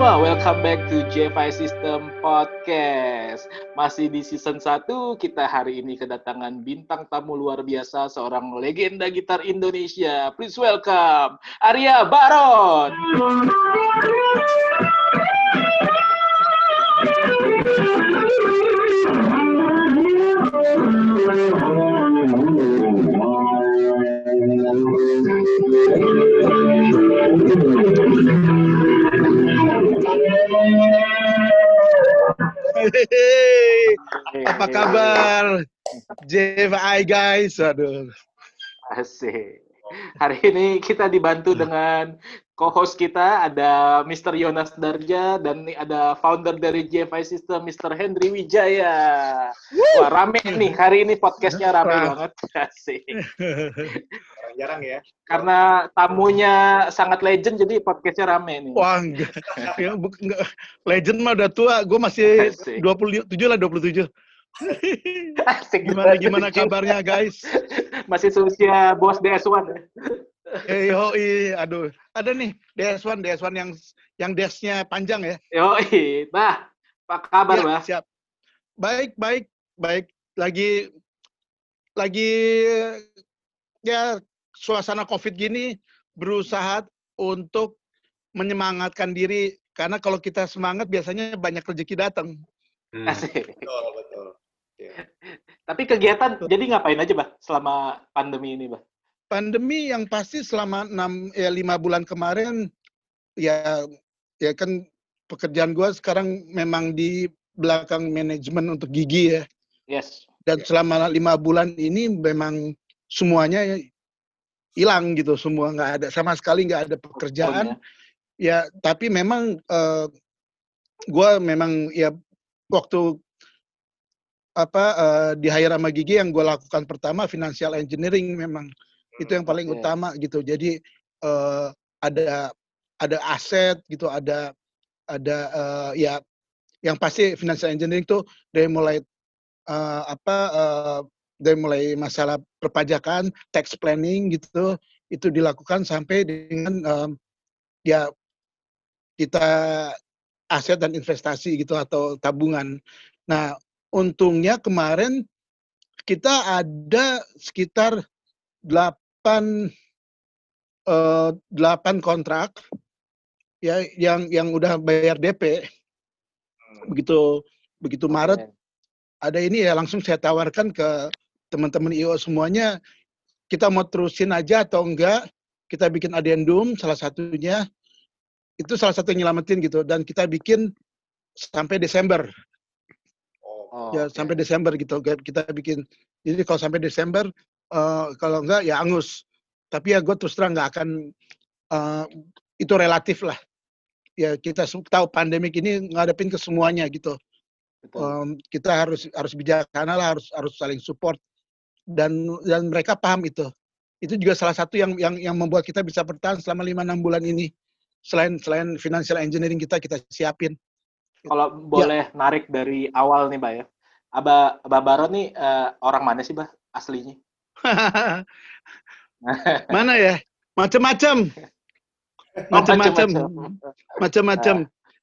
Semua, welcome back to JFI System Podcast. Masih di season 1, kita hari ini kedatangan bintang tamu luar biasa, seorang legenda gitar Indonesia. Please welcome Arya Baron. Hey, apa kabar? JFI guys, aduh. Asik. Hari ini kita dibantu dengan co-host kita ada Mr. Yonas Darja dan ada founder dari JFI System Mr. Henry Wijaya. Wah rame nih hari ini podcastnya rame banget. Asik. Jarang-jarang ya. Karena tamunya sangat legend jadi podcastnya rame nih. Wah, enggak. Ya, bu- enggak. Legend mah udah tua, gue masih Asik. 27 lah 27. Asik Gimana gimana kabarnya guys? Masih seusia bos DS1 ya? Eh, yoi, aduh. Ada nih DS1, DS1 yang yang desnya panjang ya. Yoi. Bah, apa kabar, Ya, Bah? Siap. Baik, baik, baik. Lagi lagi ya suasana Covid gini berusaha untuk menyemangatkan diri karena kalau kita semangat biasanya banyak rezeki datang. Asik. Betul, betul. Tapi kegiatan jadi ngapain aja, Bah, selama pandemi ini, Bah? Pandemi yang pasti selama enam ya lima bulan kemarin ya ya kan pekerjaan gua sekarang memang di belakang manajemen untuk gigi ya Yes. dan selama lima bulan ini memang semuanya hilang gitu semua nggak ada sama sekali nggak ada pekerjaan. Ya tapi memang eh, gua memang ya waktu apa eh, di hire sama Gigi yang gue lakukan pertama financial engineering memang itu yang paling oke. utama gitu. Jadi eh, ada ada aset gitu ada ada eh, ya yang pasti financial engineering tuh dari mulai eh, apa eh, dari mulai masalah perpajakan tax planning gitu itu dilakukan sampai dengan em, ya kita aset dan investasi gitu atau tabungan. Nah, untungnya kemarin kita ada sekitar 8 eh, 8 kontrak ya yang yang udah bayar DP. Begitu begitu Maret ada ini ya langsung saya tawarkan ke teman-teman IO semuanya kita mau terusin aja atau enggak kita bikin adendum salah satunya itu salah satu yang nyelamatin gitu dan kita bikin sampai Desember. Oh, ya oke. sampai Desember gitu kita bikin. Jadi kalau sampai Desember eh, kalau enggak ya angus. Tapi ya gue terus terang nggak akan eh, itu relatif lah. Ya kita tahu pandemik ini ngadepin ke semuanya gitu. Betul. Em, kita harus harus bijaksana lah harus harus saling support dan dan mereka paham itu. Itu juga salah satu yang yang yang membuat kita bisa bertahan selama lima enam bulan ini. Selain selain financial engineering kita kita siapin. Kalau boleh narik dari awal nih, Bah ya. Aba Abah Baron nih eh, orang mana sih, Bah, aslinya? mana ya? Macam-macam Oh, macam-macam macam-macam. macam-macam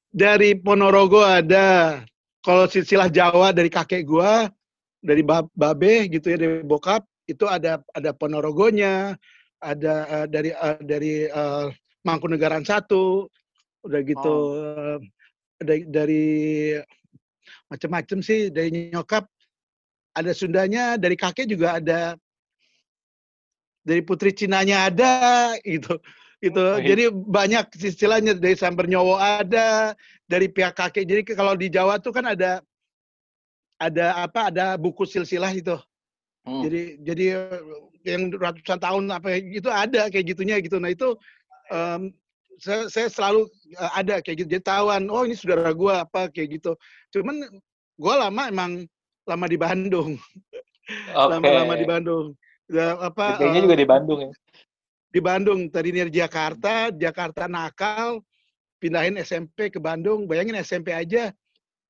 dari Ponorogo ada kalau silsilah Jawa dari kakek gua dari bab- babe gitu ya dari bokap itu ada ada Ponorogonya ada eh, dari eh, dari eh, Mangkunegaran satu udah gitu eh, dari dari macam-macam sih dari nyokap. Ada Sundanya dari kakek juga ada. Dari putri Cinanya ada gitu. Gitu. Oh, jadi banyak istilahnya dari Samber Nyowo ada dari pihak kakek. Jadi kalau di Jawa tuh kan ada ada apa ada buku silsilah itu. Hmm. jadi jadi eh, yang ratusan tahun apa itu ada kayak gitunya gitu. Nah itu em, saya, saya selalu eh, ada kayak gitu. Jadi tahuan oh ini saudara gua apa kayak gitu. Cuman gua lama emang lama di Bandung. Lama-lama di Bandung. Ya, apa eh, juga di Bandung ya. di Bandung. Tadinya di Jakarta Jakarta nakal pindahin SMP ke Bandung. Bayangin SMP aja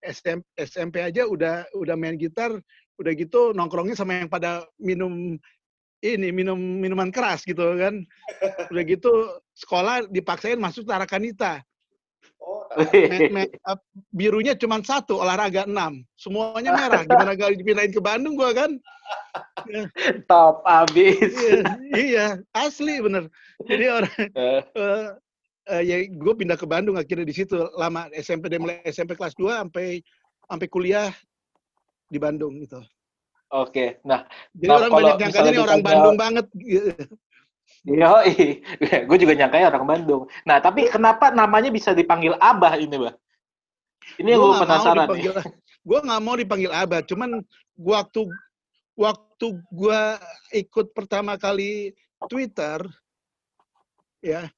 SM, SMP aja udah udah main gitar udah gitu nongkrongnya sama yang pada minum ini minum minuman keras gitu kan udah gitu sekolah dipaksain masuk Tarakanita Oh, Me- me- uh, birunya cuma satu, olahraga enam. Semuanya merah. Gimana gak dipindahin ke Bandung gua kan? Top abis. Iya, iya, asli bener. Jadi orang Eh, eh eh, ya gue pindah ke Bandung akhirnya di situ lama SMP dari mulai SMP kelas 2 sampai sampai kuliah di Bandung gitu. Oke, nah Jadi Nah, orang banyak nyangkanya misalnya ini orang Bandung banget. Yo, gue juga nyangkanya orang Bandung. Nah, tapi kenapa namanya bisa dipanggil Abah ini, Bah? Ini gue penasaran nih. gue nggak mau dipanggil Abah, cuman gua waktu waktu gue ikut pertama kali Twitter, ya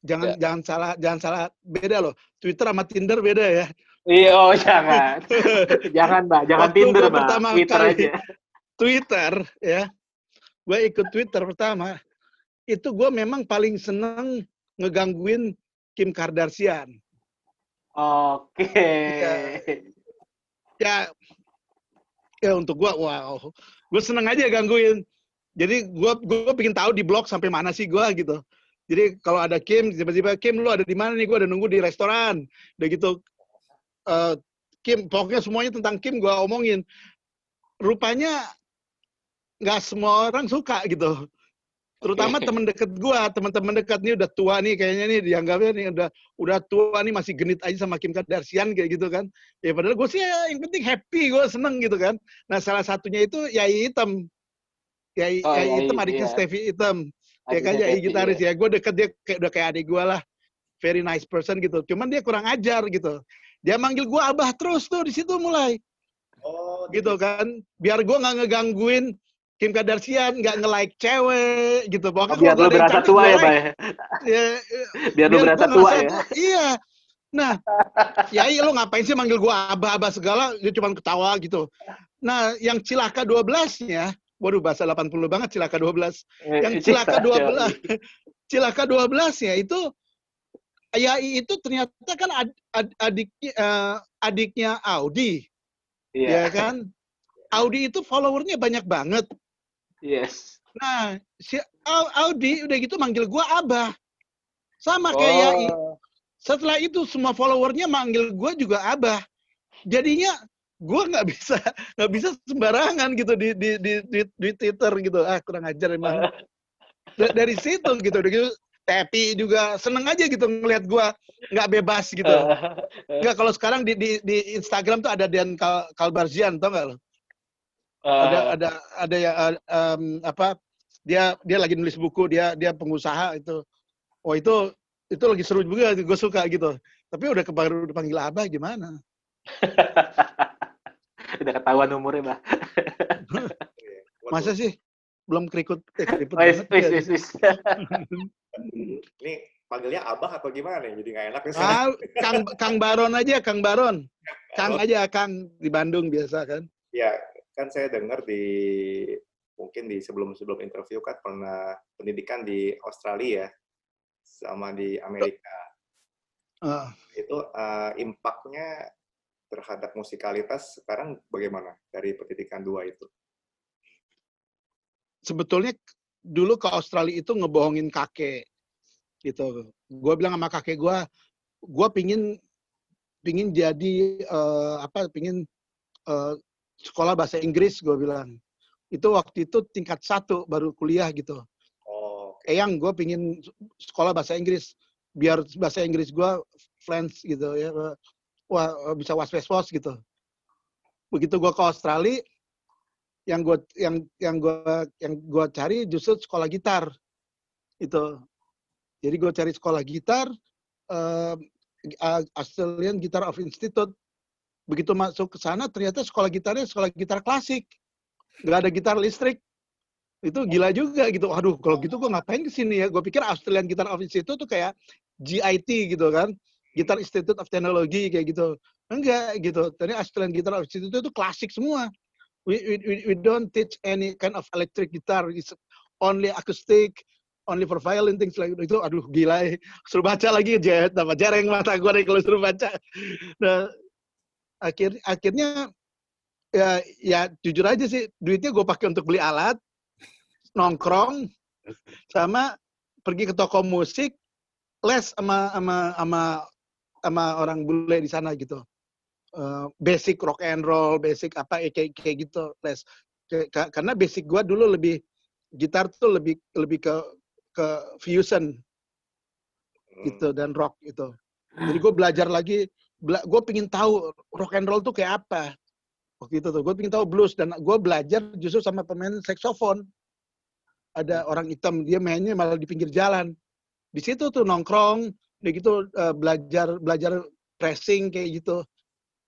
jangan Ya. jangan salah jangan salah beda loh. Twitter sama Tinder beda ya. Iya, oh jangan. jangan, Mbak. Jangan Waktu Tinder, Mbak. pertama Twitter kali- aja. Twitter ya, gue ikut Twitter pertama itu gue memang paling seneng ngegangguin Kim Kardashian. Oke. ya ya untuk gua wow gue seneng aja gangguin jadi gua gua pengen tahu di blog sampai mana sih gua gitu jadi kalau ada Kim tiba-tiba Kim lu ada di mana nih? Gua ada nunggu di restoran. Udah gitu eh, Kim pokoknya semuanya tentang Kim gua omongin. Rupanya nggak semua orang suka gitu. Terutama temen deket gua teman-teman dekat nih udah tua nih kayaknya nih dianggapnya nih udah udah tua nih masih genit aja sama Kim Kardashian kayak gitu kan. Ya padahal gue sih ya, yang penting happy gue seneng gitu kan. Nah salah satunya itu Yai Hitam. Yai, Oh, Yai Yai, Hitam adiknya iya. Stevie Hitam ya kan Kathy, gitaris ya gue deket dia kayak udah kayak adik gue lah very nice person gitu cuman dia kurang ajar gitu dia manggil gue abah terus tuh di situ mulai Oh, gitu kan biar gue nggak ngegangguin Kim Kardashian nggak nge-like cewek gitu pokoknya Biar yang berasa cantik, tua ya. Pak. ya? Ya, Biar biar berasa gua tua ya. Iya. Nah, ya iya lo ngapain sih manggil gua abah-abah segala, dia cuma ketawa gitu. Nah, yang cilaka 12-nya, waduh bahasa 80 banget cilaka 12. Yang cilaka 12, cilaka 12-nya itu ya itu ternyata kan ad, ad, adiknya eh, adiknya Audi, Iya. ya kan? Audi itu followernya banyak banget. Yes. Nah, si Au- Audi udah gitu manggil gua abah. Sama kayak Oh. setelah itu semua followernya manggil gue juga abah jadinya gue nggak bisa nggak bisa sembarangan gitu di di di di, di Twitter gitu. Ah kurang ajar emang. Da- dari situ gitu gitu tapi juga seneng aja gitu ngelihat gue nggak bebas gitu. Nggak kalau sekarang di, di di Instagram tuh ada Dan Kal Kalbarzian tau nggak lo? Ada ada ada ya em, apa dia dia lagi nulis buku dia dia pengusaha itu. Oh itu itu lagi seru juga gue suka gitu. Tapi udah kebaru dipanggil abah gimana Udah ketahuan umurnya, Mbak. Masa sih belum kerikut eh, keriput Wis, ya. wis, wis. Ini panggilnya abah atau gimana nih? Jadi nggak enak nih. Ah, Kang Kang Baron aja Kang Baron Kang Oh. aja Kang di Bandung biasa kan Ya, kan saya dengar di mungkin di sebelum-sebelum interview kan pernah pendidikan di Australia sama di Amerika. Ah, Itu eh, impact-nya terhadap musikalitas sekarang bagaimana dari pendidikan dua itu? sebetulnya dulu ke Australia itu ngebohongin kakek gitu gue bilang sama kakek gue gue pingin pingin jadi eh, apa pingin eh, sekolah bahasa Inggris gue bilang itu waktu itu tingkat satu baru kuliah gitu Oh, oke. Eyang gue pingin sekolah bahasa Inggris biar bahasa Inggris gue fluent gitu ya wah bisa was was gitu. Begitu gue ke Australia yang gue yang yang gue yang gue cari justru sekolah gitar itu jadi gue cari sekolah gitar eh, Australian Guitar of Institute. Begitu masuk ke sana ternyata sekolah gitarnya sekolah gitar klasik. Nggak ada gitar listrik. Itu gila juga gitu. Aduh, kalau gitu gue ngapain ke sini ya? Gue pikir Australian Guitar of Institute tuh kayak GIT gitu kan, Guitar Institute of Technology kayak gitu. Enggak gitu. Tadi Australian Guitar Institute itu klasik semua. We, we, we, don't teach any kind of electric guitar. It's only acoustic, only for violin things like itu. Aduh, gila. ya. Suruh baca lagi jet, apa jarang mata gue deh kalau suruh baca. Nah, akhir akhirnya ya ya jujur aja sih duitnya gue pakai untuk beli alat nongkrong sama pergi ke toko musik les sama sama sama sama orang bule di sana gitu. Uh, basic rock and roll, basic apa ya, kayak kayak gitu les. Karena basic gua dulu lebih gitar tuh lebih lebih ke ke fusion gitu dan rock gitu. Jadi gue belajar lagi, bela, gue pingin tahu rock and roll tuh kayak apa waktu itu tuh. Gue pingin tahu blues dan gue belajar justru sama pemain saxophone. Ada orang hitam dia mainnya malah di pinggir jalan. Di situ tuh nongkrong, begitu uh, belajar belajar pressing kayak gitu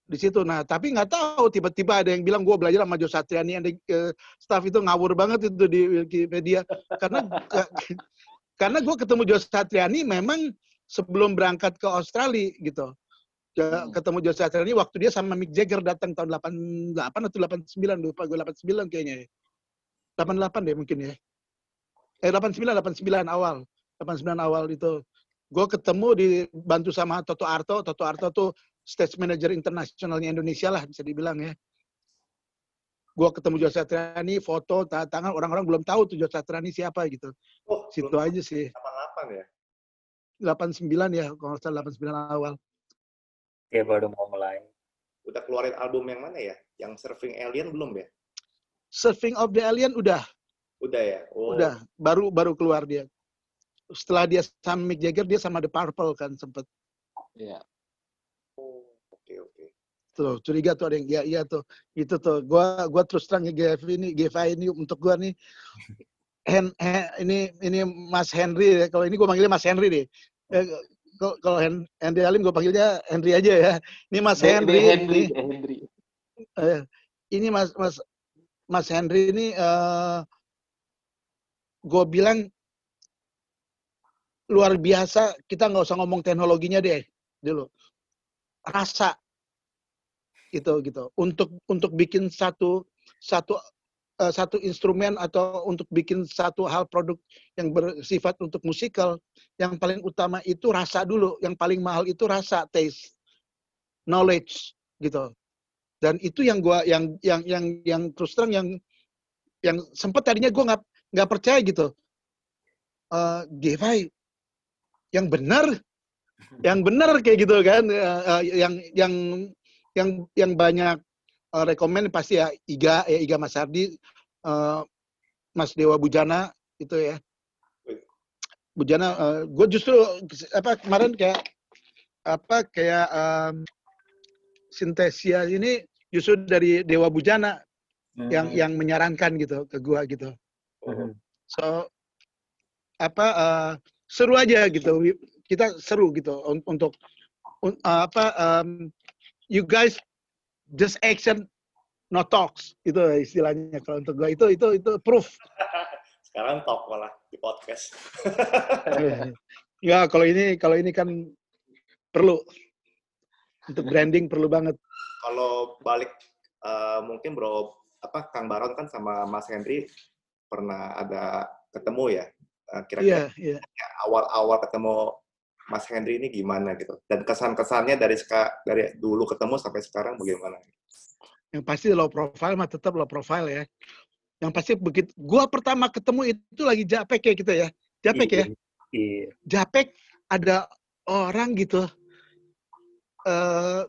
di situ. Nah, tapi nggak tahu tiba-tiba ada yang bilang gue belajar sama Jo Satriani, ada uh, staff itu ngawur banget itu di Wikipedia karena karena gue ketemu Jo Satriani memang sebelum berangkat ke Australia gitu. Hmm. Ketemu Jo Satriani waktu dia sama Mick Jagger datang tahun 88 atau 89 lupa gue 89 kayaknya. 88 deh mungkin ya. Eh 89 89 awal. 89 awal itu gue ketemu dibantu sama Toto Arto. Toto Arto tuh stage manager internasionalnya Indonesia lah bisa dibilang ya. Gue ketemu Jo Satriani, foto, tangan orang-orang belum tahu tuh Jo Satriani siapa gitu. Oh, Situ aja sih. 88 ya? 89 ya, kalau nggak salah 89 awal. Ya baru mau mulai. Udah keluarin album yang mana ya? Yang Surfing Alien belum ya? Surfing of the Alien udah. Udah ya? Oh. Udah, baru baru keluar dia. Setelah dia sama Mick Jagger, dia sama The Purple kan sempet. Iya. Oh, oke oke. Tuh, curiga tuh ada yang iya iya tuh. Itu tuh, gua gua terus terang GF ini, GFI ini untuk gua nih Hen, Hen, ini ini Mas Henry ya. Kalau ini gue manggilnya Mas Henry deh. Eh, kalau Hen, Henry Alim gue panggilnya Henry aja ya. Ini Mas Henry. Henry. Ini, Henry. Eh, ini Mas Mas Mas Henry ini uh, gue bilang luar biasa. Kita nggak usah ngomong teknologinya deh dulu. Rasa gitu gitu. Untuk untuk bikin satu satu uh, satu instrumen atau untuk bikin satu hal produk yang bersifat untuk musikal, yang paling utama itu rasa dulu, yang paling mahal itu rasa, taste, knowledge gitu. Dan itu yang gua yang yang yang yang terus terang yang yang sempat tadinya gua nggak nggak percaya gitu. Uh, Gevai yang benar, yang benar kayak gitu kan, uh, uh, yang yang yang yang banyak uh, rekomend pasti ya Iga ya Iga Mas Ardi, uh, Mas Dewa Bujana itu ya. Bujana, uh, gue justru apa kemarin kayak apa kayak um, sintesia ini justru dari Dewa Bujana hmm. yang yang menyarankan gitu ke gua gitu. Hmm. So apa uh, seru aja gitu. Kita seru gitu untuk uh, apa um, you guys just action no talks itu istilahnya kalau untuk gue itu itu itu proof. Sekarang talk malah di podcast. Ya kalau ini kalau ini kan perlu. Untuk branding perlu banget. Kalau balik uh, mungkin bro apa Kang Baron kan sama Mas Henry pernah ada ketemu ya kira-kira yeah, yeah. awal-awal ketemu Mas Henry ini gimana gitu dan kesan-kesannya dari dari dulu ketemu sampai sekarang bagaimana? Yang pasti low profile mah tetap low profile ya. Yang pasti begitu gua pertama ketemu itu lagi Japek ya kita ya. Japek ya. Iya. Japek ada orang gitu uh,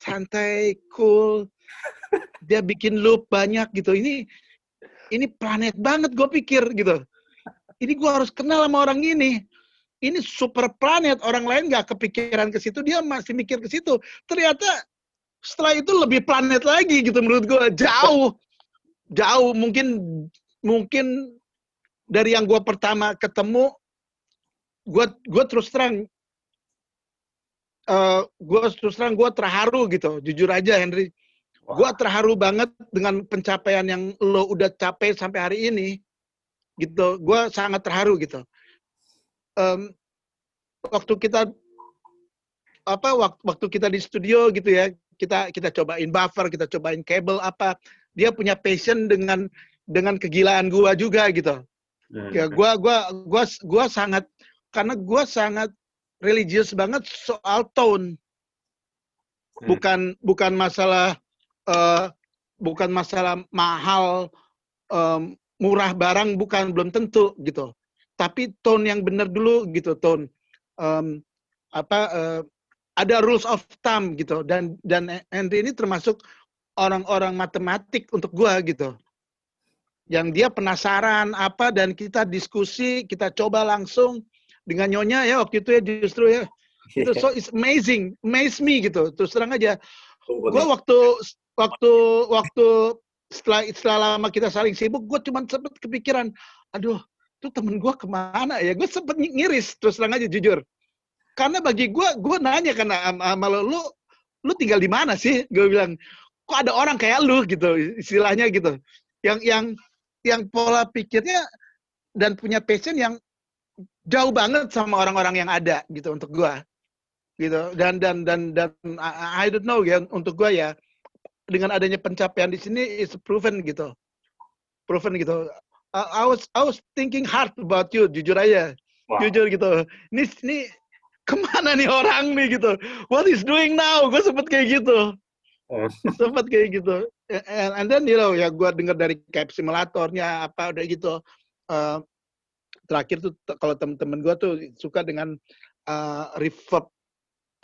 santai, cool. Dia bikin loop banyak gitu. Ini ini planet banget gue pikir gitu. Ini gue harus kenal sama orang ini. Ini super planet orang lain nggak kepikiran ke situ dia masih mikir ke situ. Ternyata setelah itu lebih planet lagi gitu menurut gue jauh. Jauh. Mungkin mungkin dari yang gue pertama ketemu gue gue terus terang uh, gue terus terang gue terharu gitu. Jujur aja Henry. Wow. gue terharu banget dengan pencapaian yang lo udah capai sampai hari ini gitu gue sangat terharu gitu um, waktu kita apa waktu, waktu kita di studio gitu ya kita kita cobain buffer kita cobain kabel apa dia punya passion dengan dengan kegilaan gua juga gitu hmm. ya gua gua gua gua sangat karena gua sangat religius banget soal tone hmm. bukan bukan masalah uh, bukan masalah mahal um, murah barang bukan belum tentu gitu. Tapi tone yang benar dulu gitu tone um, apa uh, ada rules of thumb gitu. Dan dan Henry ini termasuk orang-orang matematik untuk gua gitu. Yang dia penasaran apa dan kita diskusi kita coba langsung dengan nyonya ya waktu itu ya justru ya. Itu so it's amazing amaze me gitu. Terus terang aja gua waktu waktu waktu setelah setelah lama kita saling sibuk gue cuma sempet kepikiran aduh tuh temen gue ke mana ya? Gue sempet ngiris terus terang aja jujur. Karena bagi gue gue nanya karena sama lo lu lu tinggal di mana sih? Gue bilang kok ada orang kayak lu? Gitu istilahnya gitu. Yang yang yang pola pikirnya dan punya passion yang jauh banget sama orang-orang yang ada gitu untuk gue gitu dan dan dan dan I, don't know ya untuk gue ya dengan adanya pencapaian di sini is proven gitu. Proven gitu. I, I was I was thinking hard about you jujur aja. Wow. jujur gitu. Ini ini ke mana nih orang nih gitu? What is doing now? Gue sempet kayak gitu. Oh. sempet kayak gitu. And, and then you know ya gue dengar dari cap simulatornya apa udah gitu. Uh, terakhir tuh kalau temen-temen gue tuh suka dengan uh, reverb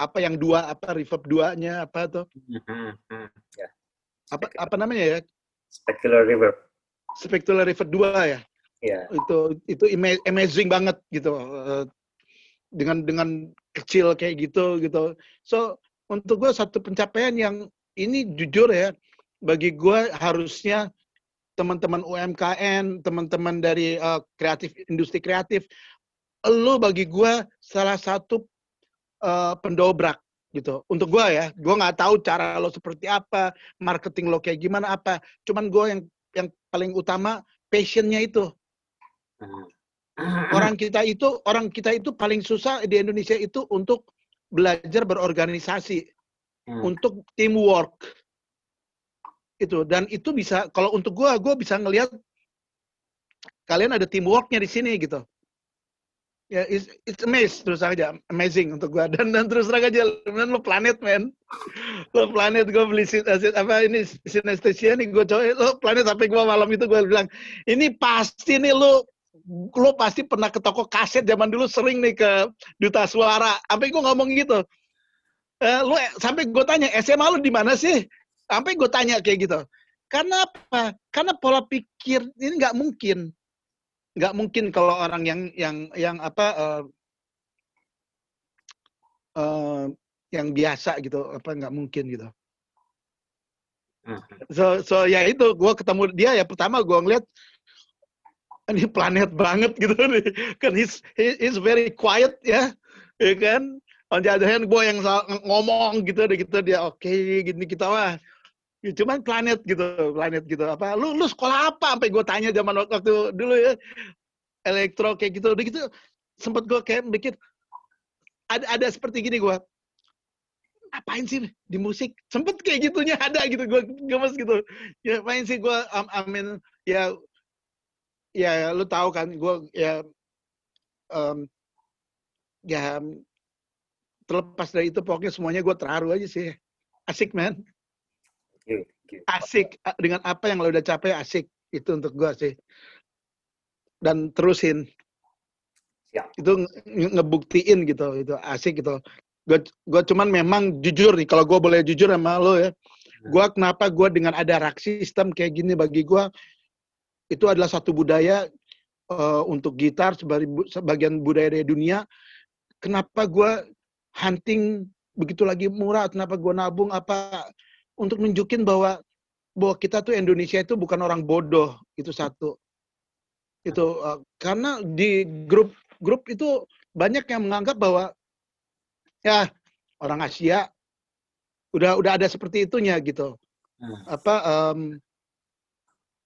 apa yang dua apa reverb duanya apa tuh mm-hmm. yeah. apa apa namanya ya specular reverb specular reverb dua ya yeah. itu itu amazing banget gitu uh, dengan dengan kecil kayak gitu gitu. So untuk gue satu pencapaian yang ini jujur ya bagi gue harusnya teman-teman UMKM, teman-teman dari uh, kreatif industri kreatif, lo bagi gue salah satu uh, pendobrak gitu. Untuk gue ya, gue nggak tahu cara lo seperti apa, marketing lo kayak gimana apa. Cuman gue yang yang paling utama passionnya itu. Hmm orang kita itu orang kita itu paling susah di Indonesia itu untuk belajar berorganisasi hmm. untuk teamwork itu dan itu bisa kalau untuk gue gue bisa ngelihat kalian ada teamworknya di sini gitu ya it's, it's amazing terus aja amazing untuk gue dan dan terus aja dan lo planet man lo planet gue beli sit, apa ini sinestesia nih gue coba lo planet sampai gue malam itu gue bilang ini pasti nih lo lo pasti pernah ke toko kaset zaman dulu sering nih ke duta suara. Sampai gue ngomong gitu. Eh, lo sampai gue tanya SMA lo di mana sih? Sampai gue tanya kayak gitu. Karena apa? Karena pola pikir ini nggak mungkin, nggak mungkin kalau orang yang yang yang apa uh, uh, yang biasa gitu apa nggak mungkin gitu. Hmm. So so ya itu gue ketemu dia ya pertama gue ngeliat ini planet banget gitu nih kan he's he's very quiet ya ya kan on the other hand gue yang ngomong gitu deh gitu dia oke okay, gini kita mah ya, cuman planet gitu planet gitu apa lu lu sekolah apa? Sampai gue tanya zaman waktu dulu ya elektro kayak gitu udah gitu sempet gue kayak bikin ada ada seperti gini gue apain sih di musik? Sempet kayak gitunya ada gitu gue gemes gitu. Ya apain sih gue I mean ya ya lu tahu kan gue ya um, ya terlepas dari itu pokoknya semuanya gue terharu aja sih. Asik man asik dengan apa yang lo udah capai asik itu untuk gue sih dan terusin ya. itu ngebuktiin gitu itu asik gitu gue gue cuman memang jujur nih kalau gue boleh jujur sama lo ya hmm. gue kenapa gue dengan ada rak sistem kayak gini bagi gue itu adalah satu budaya uh, untuk gitar sebagian budaya dari dunia. Kenapa gue hunting begitu lagi murah? Kenapa gue nabung apa untuk nunjukin bahwa bahwa kita tuh Indonesia itu bukan orang bodoh itu satu. Itu uh, karena di grup grup itu banyak yang menganggap bahwa ya orang Asia udah udah ada seperti itunya gitu. Hmm. Apa um,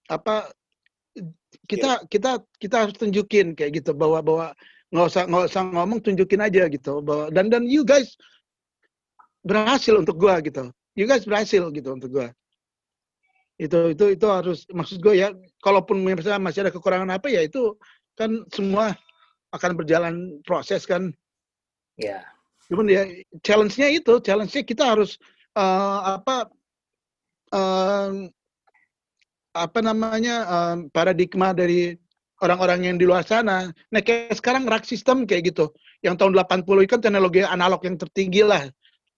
apa kita yeah. kita kita harus tunjukin kayak gitu bahwa bahwa nggak usah nggak usah ngomong tunjukin aja gitu bahwa dan dan you guys berhasil untuk gua gitu you guys berhasil gitu untuk gua itu itu itu harus maksud gue ya kalaupun misalnya masih ada kekurangan apa ya itu kan semua akan berjalan proses kan ya yeah. cuman ya challenge-nya itu challenge-nya kita harus uh, apa uh, apa namanya um, paradigma dari orang-orang yang di luar sana. Nah kayak sekarang rak sistem kayak gitu. Yang tahun 80 itu kan teknologi analog yang tertinggi lah.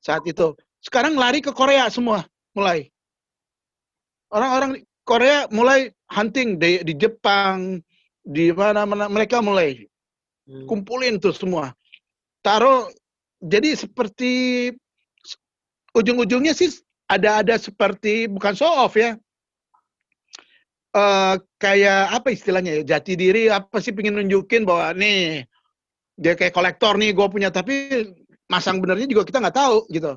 saat itu. Sekarang lari ke Korea semua mulai. Orang-orang Korea mulai hunting di, di Jepang, di mana-mana mereka mulai Hmm. kumpulin tuh semua. Taruh jadi seperti ujung-ujungnya sih ada-ada seperti bukan show off ya. Eh kayak apa istilahnya ya jati diri apa sih pengen nunjukin bahwa nih dia kayak kolektor nih gue punya tapi masang benernya juga kita nggak tahu gitu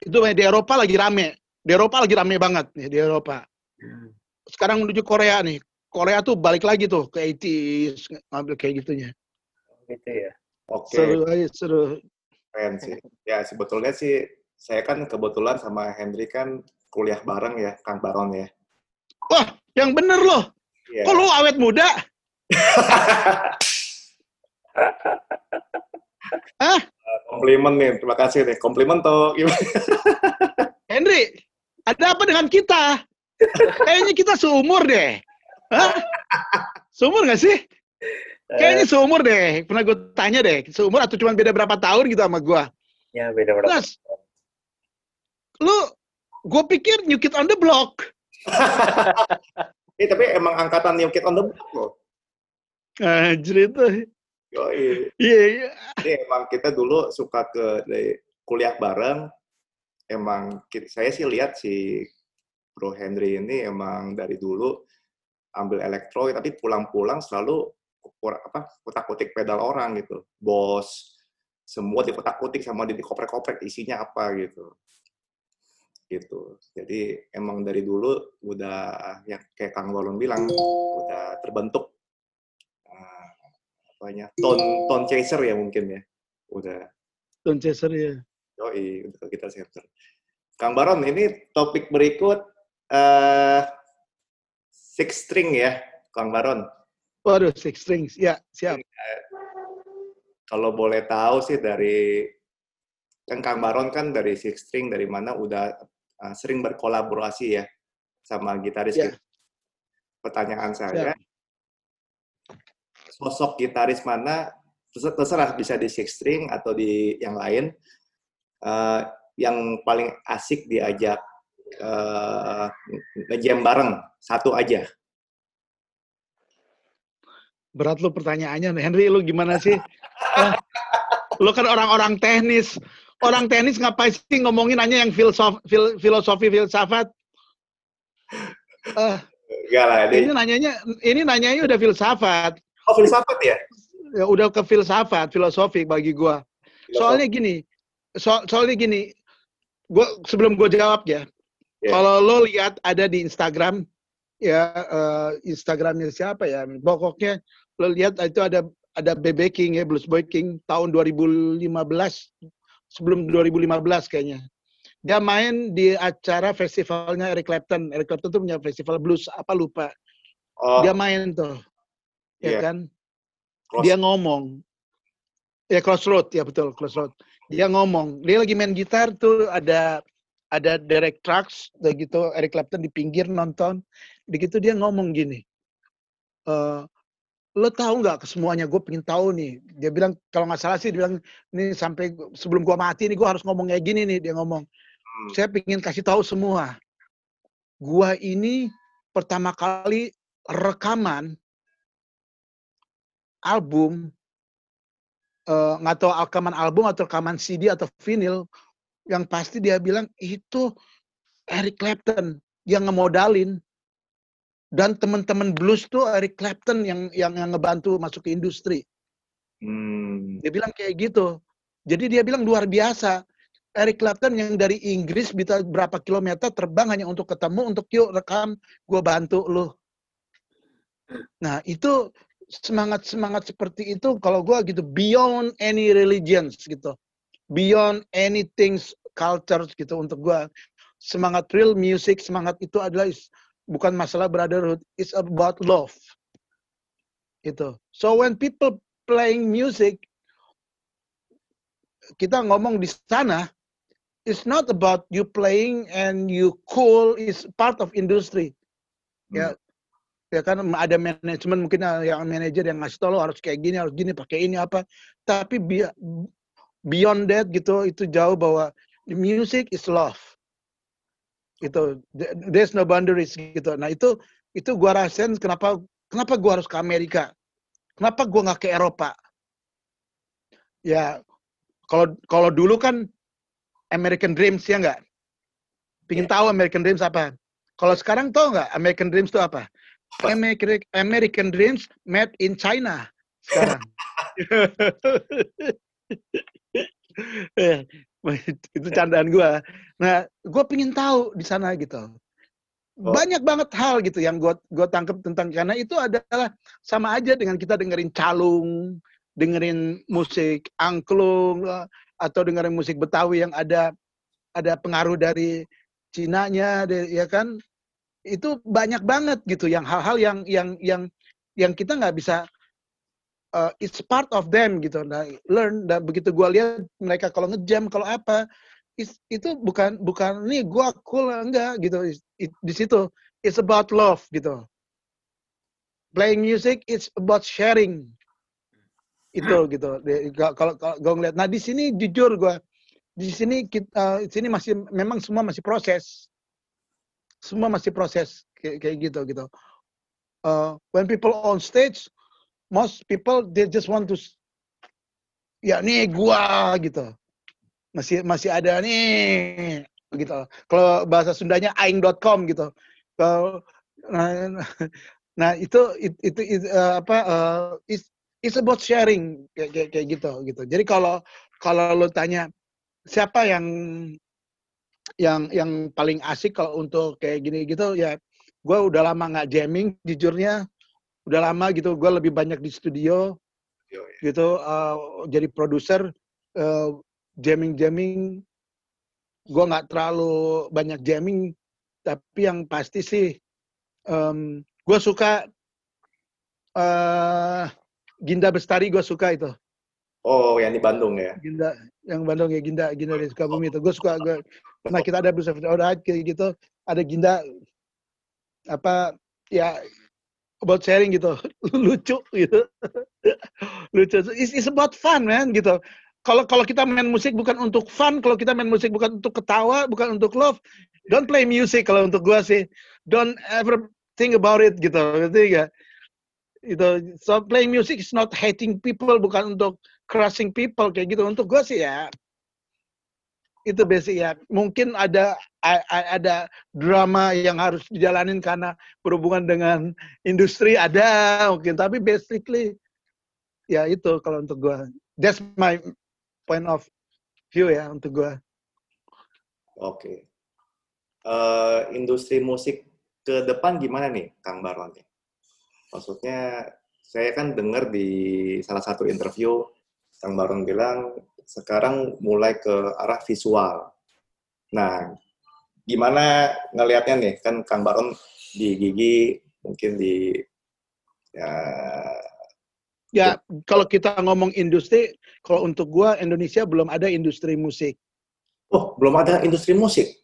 itu di Eropa lagi rame di Eropa lagi rame banget nih di Eropa Hmm. sekarang menuju Korea nih Korea tuh balik lagi tuh ke 80s ngambil kayak gitunya Gitu ya. Oke, seru aja seru keren sih. Ya sebetulnya sih saya kan kebetulan sama Henry kan kuliah bareng ya, Kang Baron ya. wah yang bener loh Iya. kok lu awet muda Hah? Komplimen nih, terima kasih nih. Komplimen tuh? Henry ada apa dengan kita kayaknya kita seumur deh Hah? seumur gak sih kayaknya seumur deh pernah gue tanya deh seumur atau cuma beda berapa tahun gitu sama gue Ya beda berapa? Plus, lu gue pikir new kid on the block Eh tapi emang angkatan New Kid on the Block loh. Anjir itu. Iya, iya. Jadi emang kita dulu suka ke kuliah bareng. Emang saya sih lihat si Bro Henry ini emang dari dulu ambil elektro, tapi pulang-pulang selalu apa kutak-kutik pedal orang gitu. Bos, semua dikutak-kutik sama di dikoprek-koprek isinya apa gitu. Gitu. Jadi emang dari dulu udah yang kayak Kang Walon bilang udah terbentuk apanya tone tone chaser ya mungkin ya. Udah Don Chaser ya. Yoi, untuk kita center. Kang Baron, ini topik berikut eh six string ya, Kang Baron. Waduh, six strings. Ya, siap. Kalau boleh tahu sih dari kan Kang Baron kan dari six string dari mana udah eh, sering berkolaborasi ya sama gitaris Ya. kita. Pertanyaan saya, sosok gitaris mana terser- terserah bisa di six string atau di yang lain eh, yang paling asik diajak eh, ngejam bareng satu aja. Berat lu pertanyaannya. Henry, lu gimana sih? Eh, lu kan orang-orang teknis. Orang teknis ngapain sih ngomongin hanya yang filosof, fil- filosofi filsafat? Eh, Enggak lah, ini nanyanya ini nanyanya udah filsafat. Oh filsafat ya. Ya udah ke filsafat, filosofi bagi gua. Soalnya gini, so- soalnya gini, gua sebelum gua jawab ya, Ya. kalau lo lihat ada di Instagram, ya eh, Instagramnya siapa ya, pokoknya lo lihat itu ada ada BB King ya, Blues Boy King tahun 2015, sebelum 2015 kayaknya. Dia main di acara festivalnya Eric Clapton. Eric Clapton tuh punya festival blues apa lupa. Oh, Dia main tuh, ya Iya. kan? cross- dia ngomong. Ya crossroad ya betul crossroad. Dia ngomong. Dia lagi main gitar tuh ada ada Derek Trucks udah gitu Eric Clapton di pinggir nonton. Begitu dia ngomong gini eh lo tahu nggak kesemuanya? Gue pengen tahu nih. Dia bilang kalau nggak salah sih dia bilang nih sampai sebelum gua mati nih gua harus ngomong kayak gini nih dia ngomong. Hmm. saya pengen kasih tahu semua. Gua ini pertama kali rekaman album eh, nggak tahu rekaman album atau rekaman CD atau vinyl yang pasti dia bilang itu Eric Clapton yang ngemodalin. Dan teman-teman blues tuh Eric Clapton yang yang yang ngebantu masuk ke industri. Hmm. dia bilang kayak gitu. Jadi dia bilang luar biasa. Eric Clapton yang dari Inggris bisa berapa kilometer terbang hanya untuk ketemu untuk yuk rekam gue bantu lu. Nah itu semangat semangat seperti itu kalau gue gitu beyond any religions gitu. Beyond anything culture gitu untuk gue semangat real music semangat itu adalah is- bukan masalah brotherhood it's about love. Itu so when people playing music kita ngomong di sana it's not about you playing and you cool is part of industry. Ya ya kan ada manajemen mungkin yang manajer yang ngasih tau lo harus kayak gini harus gini pakai ini apa. Tapi bi- beyond that gitu itu jauh bahwa music is love. Itu there's no boundaries gitu. Nah itu itu gua rasain kenapa kenapa gua harus ke Amerika? Kenapa gua nggak ke Eropa? Ya kalau kalau dulu kan American Dreams ya nggak? Pingin tahu American Dreams apa? Kalau sekarang tau nggak American Dreams itu apa American American Dreams made in China sekarang itu candaan gue. Nah, gue pengen tahu di sana gitu. Oh. Banyak banget hal gitu yang gue gue tangkap tentang karena itu adalah sama aja dengan kita dengerin calung, dengerin musik angklung atau dengerin musik Betawi yang ada ada pengaruh dari Cina-nya, ya kan? Itu banyak banget gitu yang hal-hal yang yang yang yang kita nggak bisa uh, it's part of them gitu. Nah, learn dan begitu gue lihat mereka kalau ngejam kalau apa itu bukan bukan nih gue cool enggak gitu it, di situ it's about love gitu. Playing music it's about sharing itu gitu. Kalau kalau gue ngeliat, nah di sini jujur gue di sini kita uh, di sini masih memang semua masih proses, semua masih proses kayak, gitu gitu. Uh, when people on stage most people they just want to ya nih gua gitu. Masih masih ada nih gitu. Kalau bahasa Sundanya aing.com gitu. Kalau nah, nah itu itu, itu, itu uh, apa uh, it's, it's about sharing kayak kayak gitu gitu. Jadi kalau kalau lo tanya siapa yang yang yang paling asik kalau untuk kayak gini gitu ya gue udah lama nggak jamming jujurnya udah lama gitu gue lebih banyak di studio Yo, ya. gitu uh, jadi produser uh, jamming jamming gue nggak terlalu banyak jamming tapi yang pasti sih um, gue suka uh, Ginda Bestari gue suka itu. Oh yang di Bandung ya? Ginda yang Bandung ya Ginda Ginda di Sukabumi itu. Gue suka gue pernah kita ada berusaha udah kayak gitu. Ada Ginda apa ya about sharing gitu. Lucu gitu. Lucu. It's, it's about fun man gitu. Kalau kalau kita main musik bukan untuk fun kalau kita main musik bukan untuk ketawa bukan untuk love don't play music kalau untuk gua sih. Don't ever think about it gitu. Gitu ya itu so playing music is not hating people bukan untuk crushing people kayak gitu. Untuk gua sih ya itu basic ya. Mungkin ada ada drama yang harus dijalanin karena berhubungan dengan industri ada mungkin, tapi basically ya itu kalau untuk gua. That's my point of view ya untuk gua. Oke. Okay. Uh, eh, industri musik ke depan gimana nih, Kang Baron? Maksudnya saya kan dengar di salah satu interview Kang Baron bilang sekarang mulai ke arah visual. Nah, gimana ngelihatnya nih? Kan Kang Baron di Gigi, mungkin di ya Ya, kalau kita ngomong industri, kalau untuk gua Indonesia belum ada industri musik. Oh, belum ada industri musik?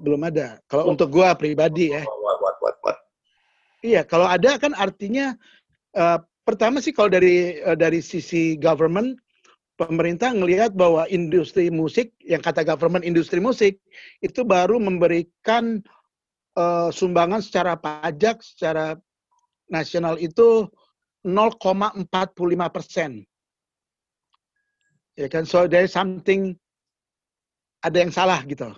Belum ada. Kalau oh. untuk gua pribadi ya. What, what, what, what? Iya, kalau ada kan artinya uh, pertama sih kalau dari uh, dari sisi government pemerintah melihat bahwa industri musik yang kata government industri musik itu baru memberikan uh, sumbangan secara pajak secara nasional itu 0,45 persen. Ya kan, so there is something ada yang salah gitu.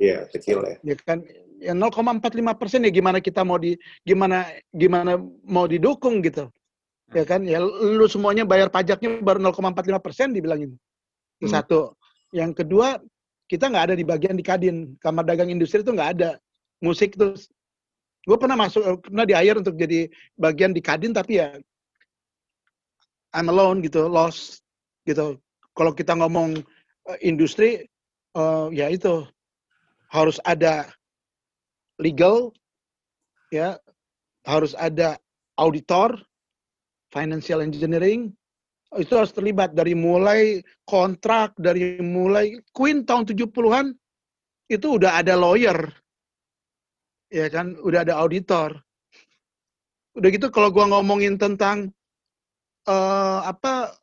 Iya, yeah, kecil ya. Ya kan, ya 0,45 persen ya gimana kita mau di gimana gimana mau didukung gitu ya kan? Ya lu semuanya bayar pajaknya baru 0,45 persen dibilangin. Itu hmm. satu. Yang kedua kita nggak ada di bagian di kadin. Kamar dagang industri itu nggak ada. Musik itu gue pernah masuk pernah di hire untuk jadi bagian di kadin tapi ya I'm alone gitu lost gitu. Kalau kita ngomong uh, industri uh, ya itu. Harus ada legal ya. Harus ada auditor financial engineering itu harus terlibat dari mulai kontrak dari mulai Queen tahun 70-an itu udah ada lawyer ya kan udah ada auditor udah gitu kalau gua ngomongin tentang uh, apa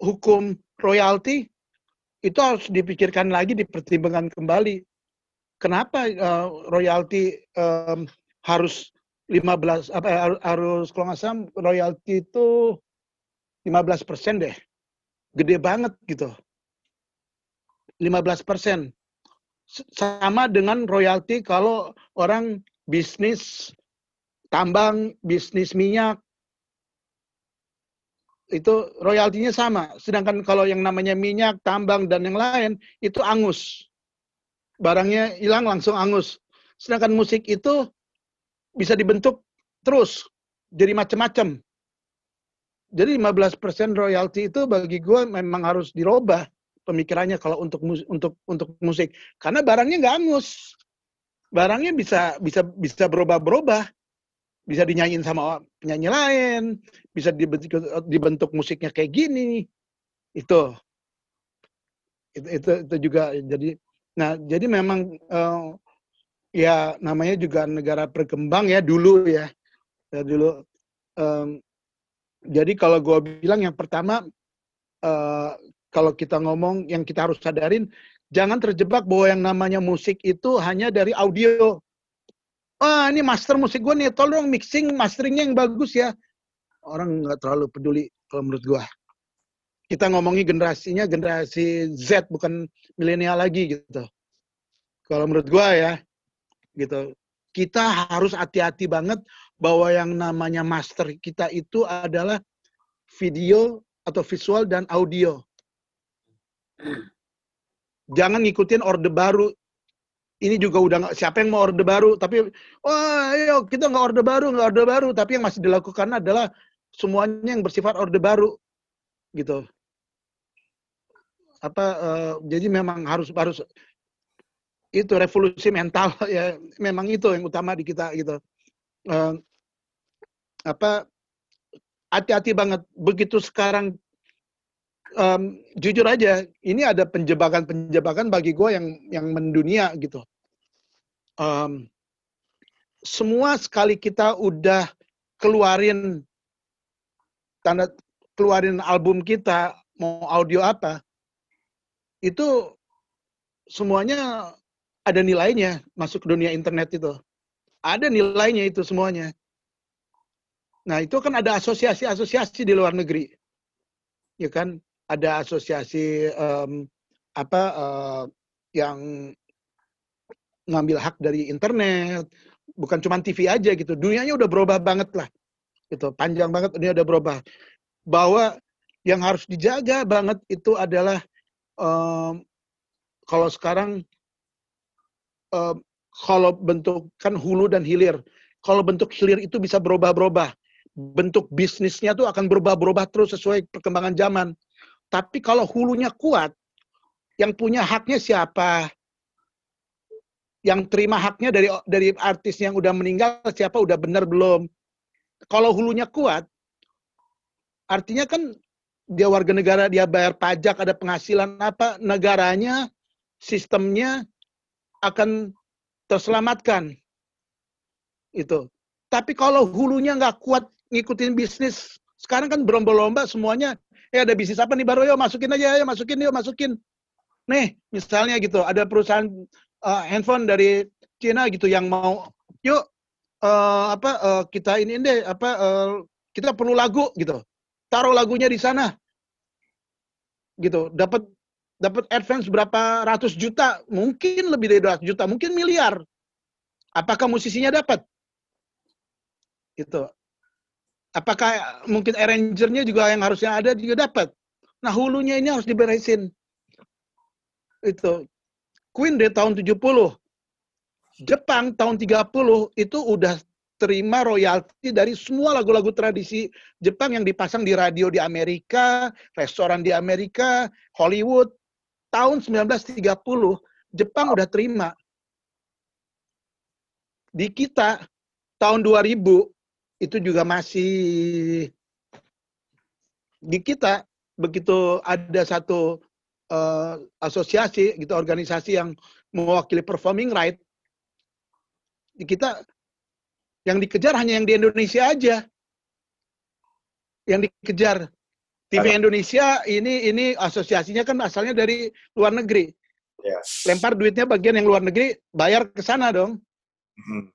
hukum royalti itu harus dipikirkan lagi, dipertimbangkan kembali. Kenapa uh, royalti um, harus 15 apa ya, harus kalau nggak salah royalti itu 15 persen deh, gede banget gitu. 15 persen sama dengan royalti kalau orang bisnis tambang, bisnis minyak, itu royaltinya sama. Sedangkan kalau yang namanya minyak, tambang, dan yang lain, itu angus. Barangnya hilang langsung angus. Sedangkan musik itu bisa dibentuk terus, jadi macam-macam. Jadi 15% royalti itu bagi gue memang harus dirubah pemikirannya kalau untuk untuk untuk musik karena barangnya nggak angus barangnya bisa bisa bisa berubah-berubah bisa dinyanyiin sama penyanyi lain, bisa dibentuk, dibentuk musiknya kayak gini. Itu. Itu itu, itu juga jadi nah jadi memang uh, ya namanya juga negara berkembang ya dulu ya. Ya dulu um, jadi kalau gue bilang yang pertama uh, kalau kita ngomong yang kita harus sadarin jangan terjebak bahwa yang namanya musik itu hanya dari audio ah ini master musik gue nih, tolong mixing masteringnya yang bagus ya. Orang nggak terlalu peduli kalau menurut gue. Kita ngomongi generasinya generasi Z bukan milenial lagi gitu. Kalau menurut gue ya, gitu. Kita harus hati-hati banget bahwa yang namanya master kita itu adalah video atau visual dan audio. Jangan ngikutin orde baru ini juga udah nggak siapa yang mau orde baru tapi wah ayo kita nggak orde baru nggak orde baru tapi yang masih dilakukan adalah semuanya yang bersifat orde baru gitu apa uh, jadi memang harus harus itu revolusi mental ya. Memang itu yang utama di kita gitu. Uh, apa hati-hati banget. Begitu sekarang um, jujur aja, ini ada penjebakan-penjebakan bagi gue yang yang mendunia gitu. Um, semua sekali kita udah keluarin tanda keluarin album kita mau audio apa itu semuanya ada nilainya masuk ke dunia internet itu ada nilainya itu semuanya nah itu kan ada asosiasi-asosiasi di luar negeri ya kan ada asosiasi um, apa uh, yang ngambil hak dari internet, bukan cuma TV aja gitu. Dunianya udah berubah banget lah. Itu panjang banget dunia udah berubah. Bahwa yang harus dijaga banget itu adalah um, kalau sekarang um, kalau bentuk kan hulu dan hilir. Kalau bentuk hilir itu bisa berubah-berubah. Bentuk bisnisnya tuh akan berubah-berubah terus sesuai perkembangan zaman. Tapi kalau hulunya kuat, yang punya haknya siapa? Yang terima haknya dari dari artis yang udah meninggal siapa? Udah benar belum? Kalau hulunya kuat, artinya kan dia warga negara, dia bayar pajak, ada penghasilan apa, negaranya, sistemnya akan terselamatkan. Itu. Tapi kalau hulunya nggak kuat ngikutin bisnis, sekarang kan berlomba-lomba semuanya eh ada bisnis apa nih baru yuk masukin aja ya masukin yuk masukin nih misalnya gitu ada perusahaan uh, handphone dari Cina gitu yang mau yuk uh, apa uh, kita ini deh apa uh, kita perlu lagu gitu taruh lagunya di sana gitu dapat dapat advance berapa ratus juta mungkin lebih dari 200 juta mungkin miliar apakah musisinya dapat gitu Apakah mungkin arrangernya juga yang harusnya ada juga dapat? Nah hulunya ini harus diberesin. Itu. Queen dari tahun 70. Jepang tahun 30 itu udah terima royalti dari semua lagu-lagu tradisi Jepang yang dipasang di radio di Amerika, restoran di Amerika, Hollywood. Tahun 1930 Jepang udah terima. Di kita tahun 2000 itu juga masih di kita begitu ada satu uh, asosiasi gitu organisasi yang mewakili performing right di kita yang dikejar hanya yang di Indonesia aja yang dikejar TV. Indonesia ini ini asosiasinya kan asalnya dari luar negeri. Ya. Lempar duitnya bagian yang luar negeri, bayar ke sana dong. Mhm.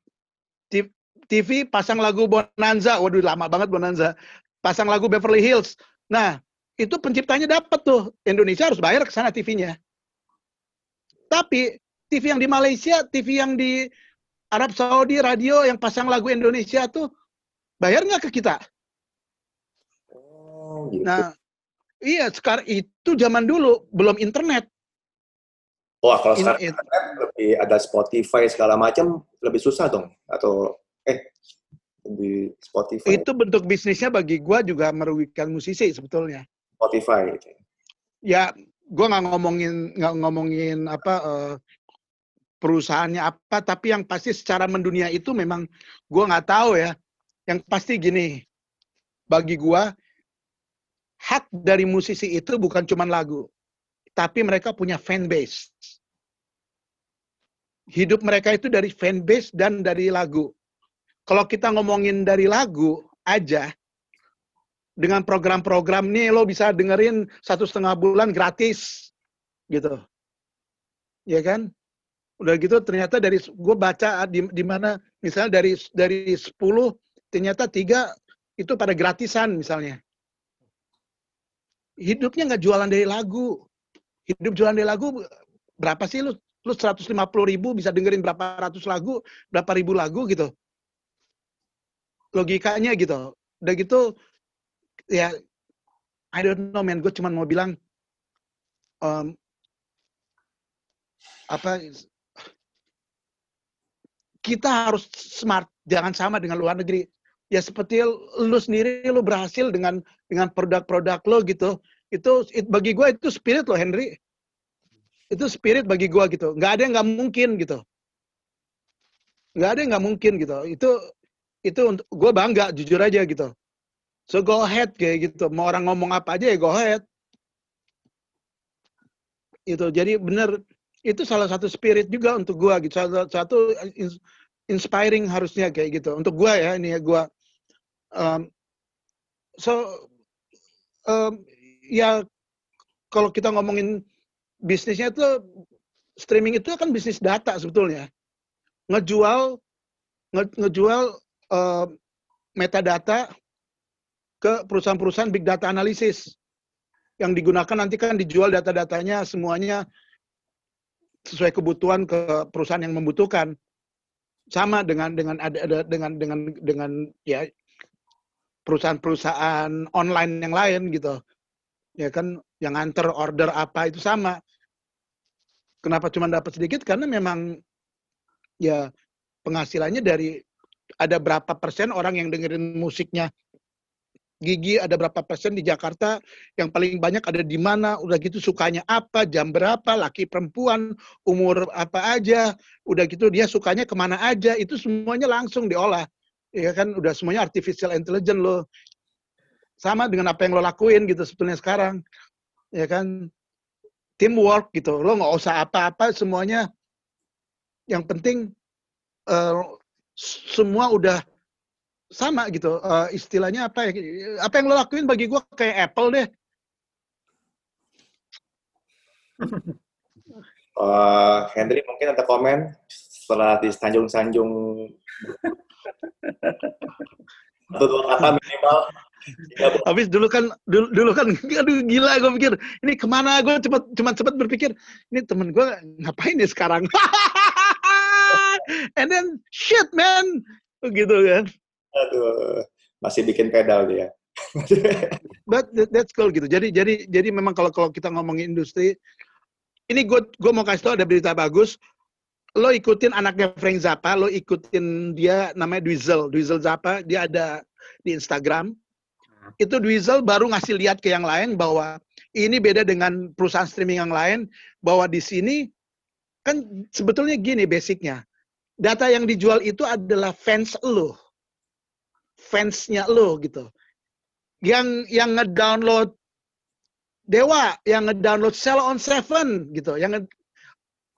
TV pasang lagu Bonanza, waduh lama banget Bonanza. Pasang lagu Beverly Hills. Nah, itu penciptanya dapat tuh. Indonesia harus bayar ke sana TV-nya. Tapi TV yang di Malaysia, TV yang di Arab Saudi, radio yang pasang lagu Indonesia tuh bayar nggak ke kita? Oh, gitu. Nah, iya sekarang itu zaman dulu belum internet. Wah, kalau In- sekarang internet lebih ada Spotify segala macam lebih susah dong atau eh di Spotify Itu bentuk bisnisnya bagi gua juga merugikan musisi sebetulnya. Spotify gitu. Ya, gua nggak ngomongin nggak ngomongin apa eh, perusahaannya apa, tapi yang pasti secara mendunia itu memang gua nggak tahu ya. Yang pasti gini, bagi gua hak dari musisi itu bukan cuma lagu, tapi mereka punya fan base. Hidup mereka itu dari fan base dan dari lagu. Kalau kita ngomongin dari lagu aja, dengan program-program nih lo bisa dengerin satu setengah bulan gratis, gitu. Ya kan? Udah gitu ternyata dari gue baca di, di mana misalnya dari dari 10 ternyata tiga itu pada gratisan misalnya. Hidupnya nggak jualan dari lagu. Hidup jualan dari lagu berapa sih lu? Lu 150 ribu bisa dengerin berapa ratus lagu, berapa ribu lagu gitu. Logikanya gitu. Udah gitu ya I don't know man, gue cuma mau bilang em, apa kita harus smart, jangan sama dengan luar negeri. Ya seperti lu sendiri lu berhasil dengan dengan produk-produk lo gitu. Itu it- bagi gue itu spirit lo Henry. Itu spirit bagi gue gitu. Nggak ada yang nggak mungkin gitu. Nggak ada yang nggak mungkin gitu. Itu itu untuk gue bangga jujur aja gitu. So go ahead kayak gitu. Mau orang ngomong apa aja ya go ahead. Itu jadi bener itu salah satu spirit juga untuk gua gitu. Satu, satu ins- inspiring harusnya kayak gitu. Untuk gua ya ini ya gua. Um, so um, ya kalau kita ngomongin bisnisnya itu streaming itu kan bisnis data sebetulnya. Ngejual nge- ngejual um, metadata ke perusahaan-perusahaan big data analisis yang digunakan nanti kan dijual data-datanya semuanya sesuai kebutuhan ke perusahaan yang membutuhkan sama dengan dengan dengan dengan dengan ya perusahaan-perusahaan online yang lain gitu. Ya kan yang antar order apa itu sama. Kenapa cuma dapat sedikit? Karena memang ya penghasilannya dari ada berapa persen orang yang dengerin musiknya? Gigi ada berapa persen di Jakarta? Yang paling banyak ada di mana? Udah gitu sukanya apa? Jam berapa? Laki perempuan? Umur apa aja? Udah gitu dia sukanya ke mana aja? Itu semuanya langsung diolah ya kan udah semuanya artificial intelligence lo sama dengan apa yang lo lakuin gitu sebetulnya sekarang ya kan? Teamwork gitu lo nggak usah apa-apa semuanya yang penting eh, semua udah sama gitu. Eh, istilahnya apa ya apa yang lo lakuin bagi gua kayak Apple deh. Eh, Henry mungkin ada komen setelah disanjung-sanjung satu dua kata minimal. Habis dulu kan dulu, dulu kan aduh gila gue pikir ini ke mana? Gue cepat cuma sempat berpikir ini temen gue ngapain ya sekarang? And then shit man. Gitu kan. Aduh, masih bikin pedal dia. but that- that's cool gitu. Jadi jadi jadi memang kalau kalau kita ngomongin industri ini gue gue mau kasih tau ada berita bagus lo ikutin anaknya Frank Zappa lo ikutin dia namanya Dweezil Dweezil Zappa dia ada di Instagram. Itu Dweezil baru ngasih lihat ke yang lain bahwa ini beda dengan perusahaan streaming yang lain bahwa di sini kan sebetulnya gini basicnya. Data yang dijual itu adalah fans lo. Fansnya lo gitu. Yang yang ngedownload Dewa, yang ngedownload Cell on Seven gitu, yang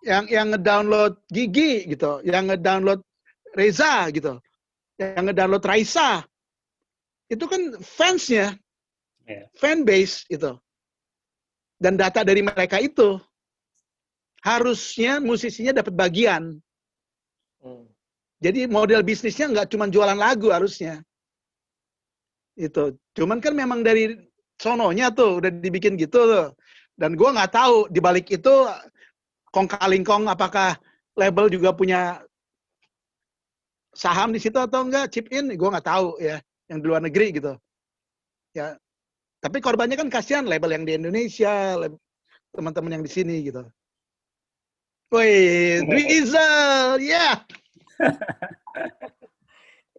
yang yang ngedownload Gigi gitu, yang ngedownload Reza gitu, yang ngedownload Raisa. Itu kan fansnya. yeah. fan base itu dan data dari mereka itu harusnya musisinya dapat bagian. Hmm. Jadi model bisnisnya nggak cuma jualan lagu harusnya. Itu. Cuman kan memang dari sononya tuh udah dibikin gitu tuh. Dan gue nggak tahu di balik itu kong kalingkong apakah label juga punya saham di situ atau enggak chip in gue nggak tahu ya yang di luar negeri gitu ya tapi korbannya kan kasihan label yang di Indonesia, teman-teman yang di sini gitu. Woi, Drizzle, ya. Yeah.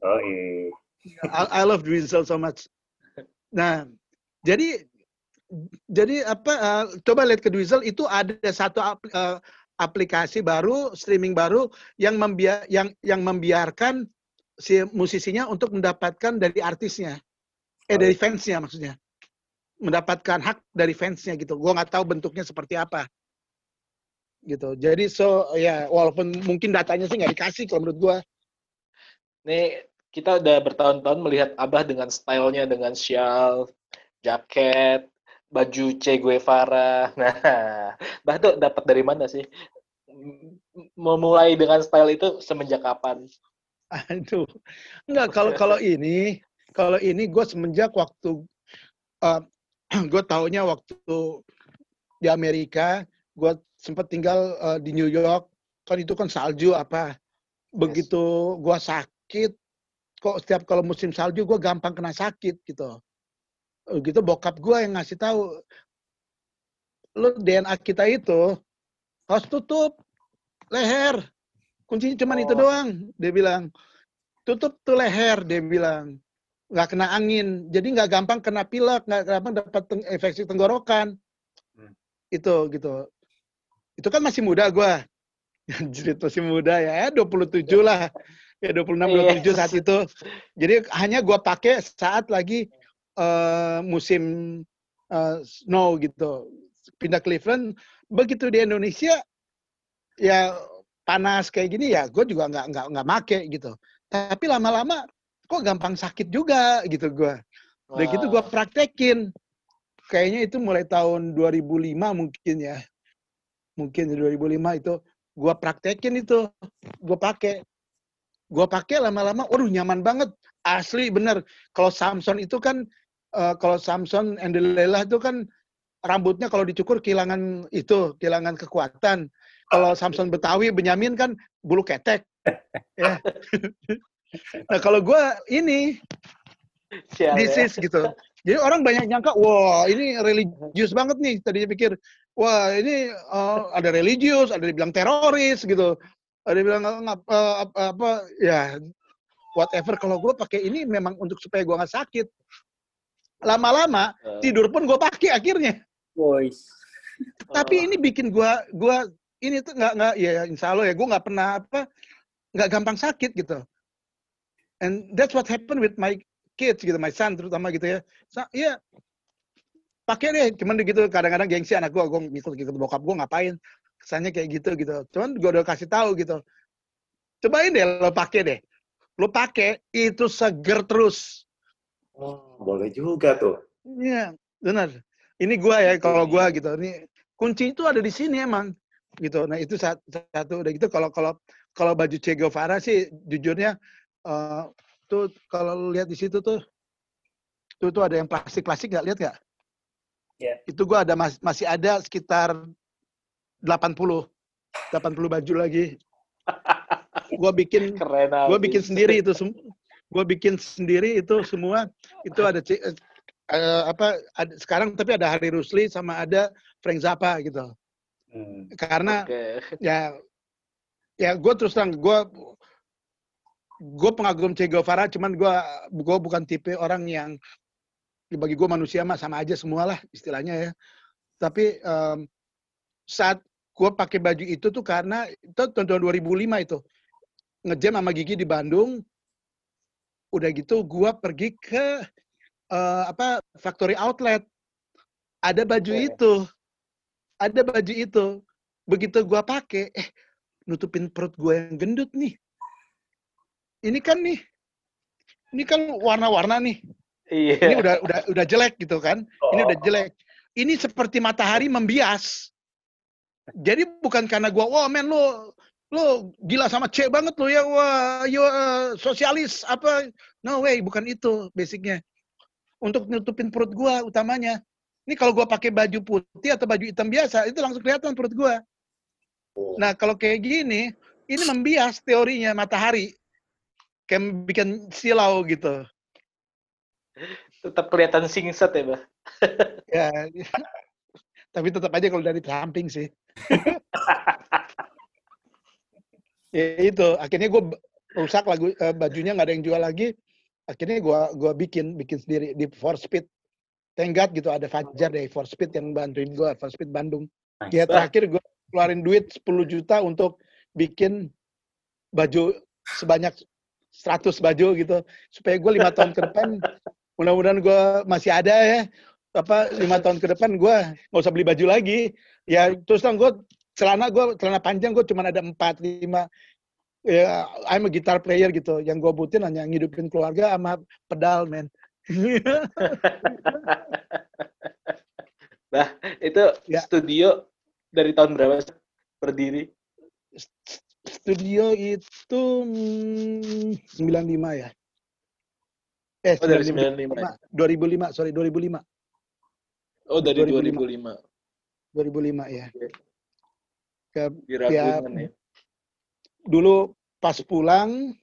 oh iya. I, I love Drizzle so much. Nah, jadi jadi apa? Uh, coba lihat ke Drizzle itu ada satu uh, aplikasi baru, streaming baru yang membiar yang yang membiarkan si musisinya untuk mendapatkan dari artisnya, eh dari fansnya maksudnya mendapatkan hak dari fansnya gitu. Gue nggak tahu bentuknya seperti apa. Gitu. Jadi so ya walaupun mungkin datanya sih nggak dikasih kalau menurut gue. Nih kita udah bertahun-tahun melihat Abah dengan stylenya dengan shawl, jaket, baju Che Guevara. Nah, Bah tuh dapat dari mana sih? Memulai dengan style itu semenjak kapan? Aduh, enggak kalau kalau ini kalau ini gue semenjak waktu uh, gue taunya waktu di Amerika, gue sempat tinggal uh, di New York, kan itu kan salju apa. Begitu gue sakit, kok setiap kalau musim salju gue gampang kena sakit gitu. Gitu bokap gue yang ngasih tahu, lo DNA kita itu harus tutup leher. Kuncinya cuma oh. itu doang. Dia bilang, tutup tuh leher. Dia bilang, nggak kena angin, jadi nggak gampang kena pilek, nggak gampang dapat teng infeksi tenggorokan. Hmm. Itu gitu. Itu kan masih muda gue. Jadi masih muda ya, 27 lah. Ya 26 27 saat itu. Jadi hanya gue pakai saat lagi uh, musim uh, snow gitu. Pindah Cleveland, begitu di Indonesia ya panas kayak gini ya gue juga nggak nggak nggak make gitu. Tapi lama-lama kok gampang sakit juga gitu gue. Udah gitu gue praktekin. Kayaknya itu mulai tahun 2005 mungkin ya. Mungkin 2005 itu gue praktekin itu. Gue pakai. Gue pakai lama-lama, waduh nyaman banget. Asli bener. Kalau Samson itu kan, uh, kalau Samson Endelela itu kan rambutnya kalau dicukur kehilangan itu, kehilangan kekuatan. Kalau Samson Betawi, Benyamin kan bulu ketek. ya. Nah kalau gue ini Sial, disease ya. gitu. Jadi orang banyak nyangka, wah ini religius banget nih. Tadinya pikir, wah ini uh, ada religius, ada dibilang teroris gitu. Ada bilang uh, apa, apa ya whatever. Kalau gue pakai ini memang untuk supaya gue nggak sakit. Lama-lama uh. tidur pun gue pakai akhirnya. Boys. Tapi uh. ini bikin gue gue ini tuh nggak nggak ya insya Allah ya gue nggak pernah apa nggak gampang sakit gitu and that's what happened with my kids gitu my son terutama gitu ya so, ya pakai deh cuman gitu kadang-kadang gengsi anak gue gue ngikut gitu bokap gue ngapain kesannya kayak gitu gitu cuman gue udah kasih tahu gitu cobain deh lo pakai deh lo pakai itu seger terus oh, boleh juga tuh iya benar ini gue ya kalau gue gitu ini kunci itu ada di sini emang gitu nah itu satu, satu udah gitu kalau kalau kalau baju Che Guevara sih jujurnya uh, tuh kalau lihat di situ tuh tuh tuh ada yang plastik-plastik nggak lihat nggak? Yeah. Itu gua ada mas, masih ada sekitar 80 80 baju lagi. gua bikin Keren gua bikin sendiri itu semua. Gua bikin sendiri itu semua itu ada uh, apa ada, sekarang tapi ada Hari Rusli sama ada Frank Zappa gitu. Hmm. Karena okay. ya ya gue terus terang gue gue pengagum Che Guevara, cuman gue gue bukan tipe orang yang bagi gue manusia mah sama aja semua lah istilahnya ya. Tapi um, saat gue pakai baju itu tuh karena itu tahun 2005 itu ngejam sama Gigi di Bandung. Udah gitu gue pergi ke uh, apa factory outlet. Ada baju oh. itu, ada baju itu. Begitu gue pakai, eh nutupin perut gue yang gendut nih ini kan nih, ini kan warna-warna nih. Iya. Ini udah udah udah jelek gitu kan. Ini Oh. udah jelek. Ini seperti matahari membias. Jadi bukan karena gua, wah men lu lu gila sama C banget lu ya, wah you uh, sosialis apa? No way, bukan itu basicnya. Untuk nutupin perut gua utamanya. Ini kalau gua pakai baju putih atau baju hitam biasa, itu langsung kelihatan perut gua. Oh. Nah, kalau kayak gini, ini membias teorinya matahari. Kayak bikin silau gitu. Tetap kelihatan singset ya, Bah. Ya. Tapi tetap aja kalau dari samping sih. ya itu, akhirnya gue rusak lagu eh, bajunya nggak ada yang jual lagi. Akhirnya gua gua bikin bikin sendiri di For Speed. Thank God gitu ada Fajar dari For Speed yang bantuin gua For Speed Bandung. Ya terakhir gue keluarin duit 10 juta untuk bikin baju sebanyak 100 baju gitu supaya gue lima tahun ke depan mudah-mudahan gue masih ada ya apa lima tahun ke depan gue nggak usah beli baju lagi ya terus terang gue celana gue celana panjang gue cuma ada empat lima ya I'm a guitar player gitu yang gue butuhin hanya ngidupin keluarga sama pedal men Bah, itu Ya. studio dari tahun berapa berdiri? studio itu mm, 95 ya eh Oh, dari 95. 95. 2005 sorry 2005 Oh, dari 2005. 2005. 2005 ya Oke. Ke ya. dulu pas pulang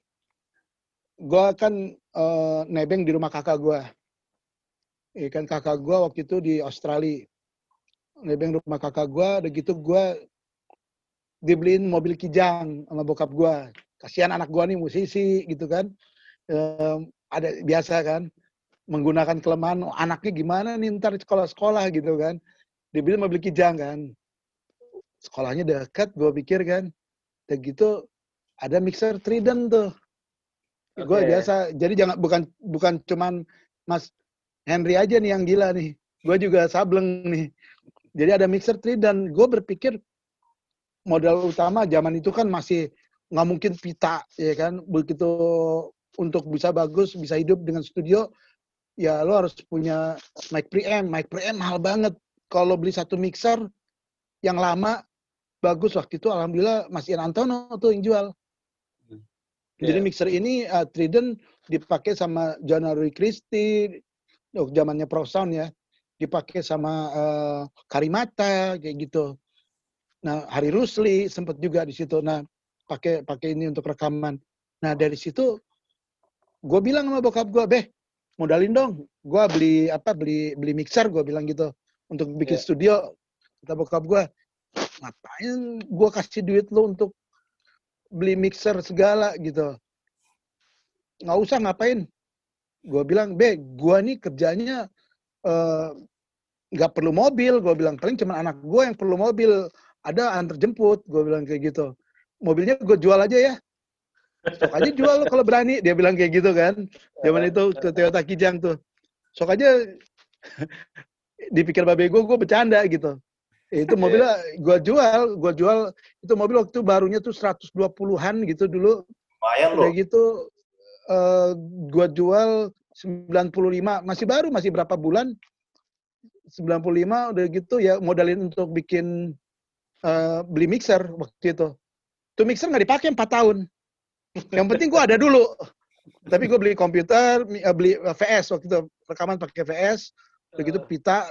gua kan eh, nebeng di rumah kakak gua. Iya kan kakak gua waktu itu di Australia. Nebeng rumah kakak gua udah gitu gua dibeliin mobil kijang sama bokap gua. Kasihan anak gua nih musisi gitu kan. Em, ada biasa kan menggunakan kelemahan "Oh, anaknya gimana nih ntar sekolah-sekolah gitu kan. Dibeli mobil kijang kan sekolahnya dekat gua pikir kan. Udah gitu ada mixer Trident tuh. Gue Oke. biasa jadi jangan bukan bukan cuman Mas Henry aja nih yang gila nih. Gue juga sableng nih. Jadi ada mixer Trident. Gue berpikir modal utama zaman itu kan masih nggak mungkin pita ya kan? Begitu untuk bisa bagus bisa hidup dengan studio ya lo harus punya mic preamp. Mic preamp mahal banget. Kalau beli satu mixer yang lama bagus waktu itu alhamdulillah Mas Ian Antono tuh yang jual jadi Iya. mixer ini uh, Trident dipakai sama January Christie, oh, zamannya Pro Sound ya, dipakai sama uh, Karimata kayak gitu. Nah Hari Rusli sempat juga di situ. Nah pakai pakai ini untuk rekaman. Nah dari situ gue bilang sama bokap gue, beh modalin dong, gue beli apa beli beli mixer gue bilang gitu untuk bikin Iya. studio. Kata bokap gue, ngapain gue kasih duit lo untuk beli mixer segala gitu. Nggak usah ngapain. Gue bilang, be, gue nih kerjanya eh, nggak perlu mobil. Gue bilang, paling cuma anak gue yang perlu mobil. Ada antar jemput. Gue bilang kayak gitu. Mobilnya gue jual aja ya. Sok aja jual lo kalau berani. Dia bilang kayak gitu kan. Zaman itu ke Toyota Kijang tuh. Sok aja dipikir babe gue, gue bercanda gitu. Itu mobilnya gue jual, gue jual itu mobil waktu barunya tuh 120-an gitu dulu. Lumayan loh. Udah gitu eh gua jual 95, masih baru, masih berapa bulan? 95 udah gitu ya modalin untuk bikin eh, beli mixer waktu itu. Tuh mixer nggak dipakai 4 tahun. Yang penting gua ada dulu. Tapi gue beli komputer, eh, beli VS waktu itu rekaman pakai VS, udah gitu pita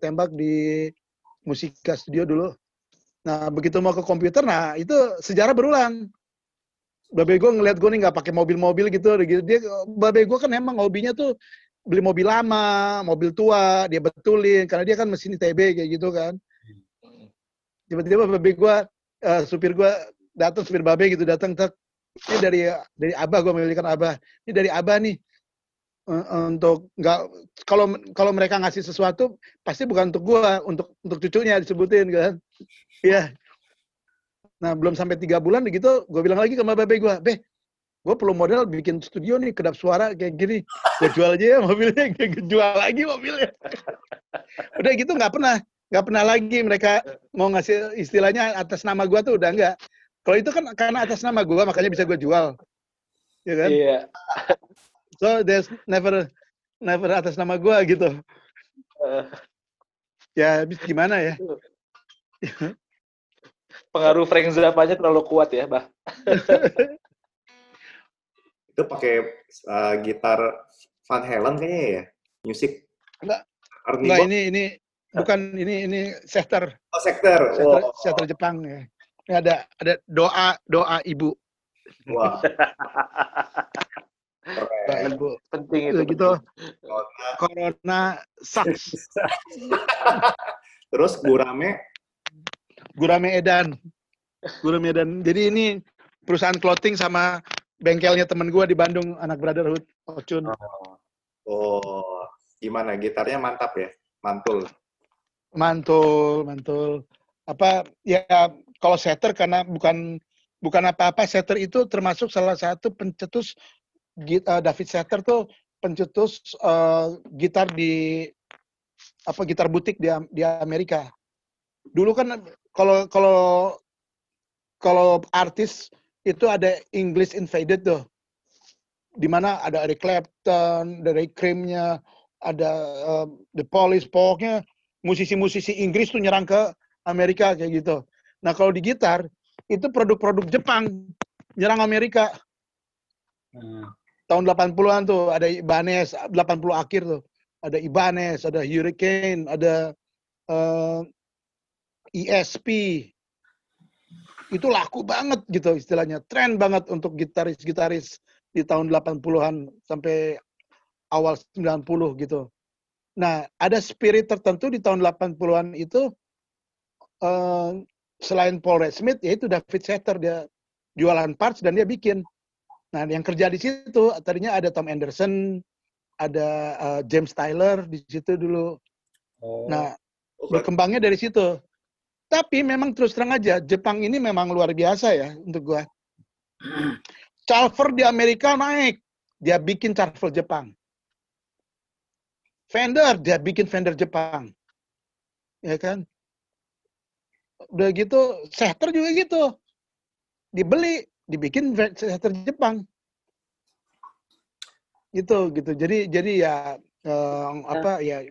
tembak di Musika Studio dulu. Nah begitu mau ke komputer, nah itu sejarah berulang. Babe gue ngeliat gue nih nggak pakai mobil-mobil gitu. Dia, babe gue kan emang hobinya tuh beli mobil lama, mobil tua, dia betulin karena dia kan mesin ITB kayak gitu kan. Tiba-tiba babe gue, eh, supir gue datang, supir babe gitu datang, ini dari dari abah gue memilihkan abah, ini dari abah nih untuk nggak kalau kalau mereka ngasih sesuatu pasti bukan untuk gua, untuk untuk cucunya disebutin kan. Iya. Nah belum sampai tiga bulan begitu, gue bilang lagi ke mbak babe gue, beh, gue perlu modal bikin studio nih kedap suara kayak gini, gue jual aja ya mobilnya, gue jual lagi mobilnya. udah gitu nggak pernah, nggak pernah lagi mereka mau ngasih istilahnya atas nama gue tuh udah nggak. Kalau itu kan karena atas nama gue makanya bisa gue jual, ya kan? Iya. So there's never never atas nama gue gitu. Eh, Ya, habis gimana ya? pengaruh Frank Zappa-nya terlalu kuat ya, Bah. Itu pakai uh, gitar Van Halen kayaknya ya, musik. Enggak. Enggak, ini ini bukan ini ini Sester, Oh, Sektor. Wow. Sester Jepang ya. Ini ada ada doa doa ibu, Wah. doa Keren. ibu. Penting itu. Gitu Corona. corona sucks. Terus Gurame, Gurame Edan. Gurame Edan. Jadi ini perusahaan clothing sama bengkelnya temen gua di Bandung, anak Brotherhood, Ocun. oh gimana? Gitarnya mantap ya, mantul. Mantul, mantul. Apa ya kalau setter karena bukan bukan apa-apa setter itu termasuk salah satu pencetus David Setter tuh pencetus eh, gitar di apa gitar butik di di Amerika. Dulu kan kalau kalau kalau artis itu ada English Invaded tuh. Di mana ada Eric Clapton, dari Cream-nya, ada eh, The Police, pokoknya musisi-musisi Inggris tuh nyerang ke Amerika kayak gitu. Nah kalau di gitar itu produk-produk Jepang nyerang Amerika Hmm. Tahun 80-an tuh ada Ibanez 80 akhir tuh. Ada Ibanez ada Hurricane ada eh, ESP itu laku banget gitu istilahnya. Tren banget untuk gitaris-gitaris di tahun 80-an sampai awal 90 gitu. Nah ada spirit tertentu di tahun 80-an itu eh, selain Paul Red Smith yaitu David Setter. Dia jualan parts dan dia bikin Nah, yang kerja di situ tadinya ada Tom Anderson, ada uh, James Tyler di situ dulu. Oh. Nah, Oh, berarti berkembangnya dari situ. Tapi memang terus terang aja, Jepang ini memang luar biasa ya untuk gua. Charver di Amerika naik, dia bikin Charver Jepang. Fender, dia bikin Fender Jepang. Ya kan? Udah gitu, Setter juga gitu. Dibeli, dibikin Setter Jepang. Gitu, gitu. Jadi jadi ya eh, apa ya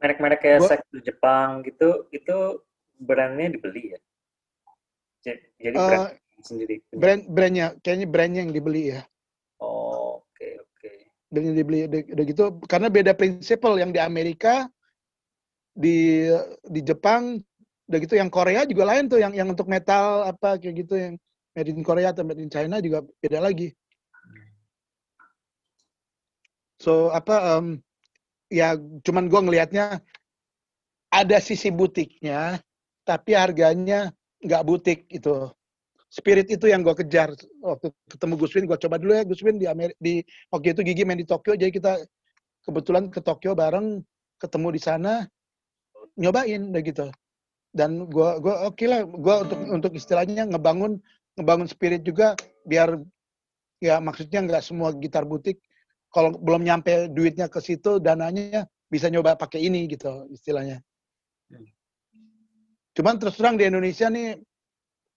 Merek-merek kayak Gua- Sektor Jepang gitu, itu brandnya dibeli ya? Ja- Jadi Eh, brand sendiri. punya. brand brandnya kayaknya brandnya yang dibeli ya Oh, oke oke. brandnya dibeli udah, udah gitu karena beda prinsipal yang di Amerika di di Jepang udah gitu yang Korea juga lain tuh yang yang untuk metal apa kayak gitu yang made in Korea atau made in China juga beda lagi. So apa em, ya cuman gua ngelihatnya ada sisi butiknya tapi harganya nggak butik itu spirit itu yang gue kejar. Waktu ketemu Gus Win gue coba dulu ya Gus Win di Ameri di waktu itu Gigi main di Tokyo jadi kita kebetulan ke Tokyo bareng ketemu di sana nyobain udah gitu. Dan gue gua oke lah gue untuk untuk istilahnya ngebangun ngebangun spirit juga biar ya maksudnya nggak semua gitar butik kalau belum nyampe duitnya ke situ dananya bisa nyoba pakai ini gitu istilahnya cuman terus terang di Indonesia nih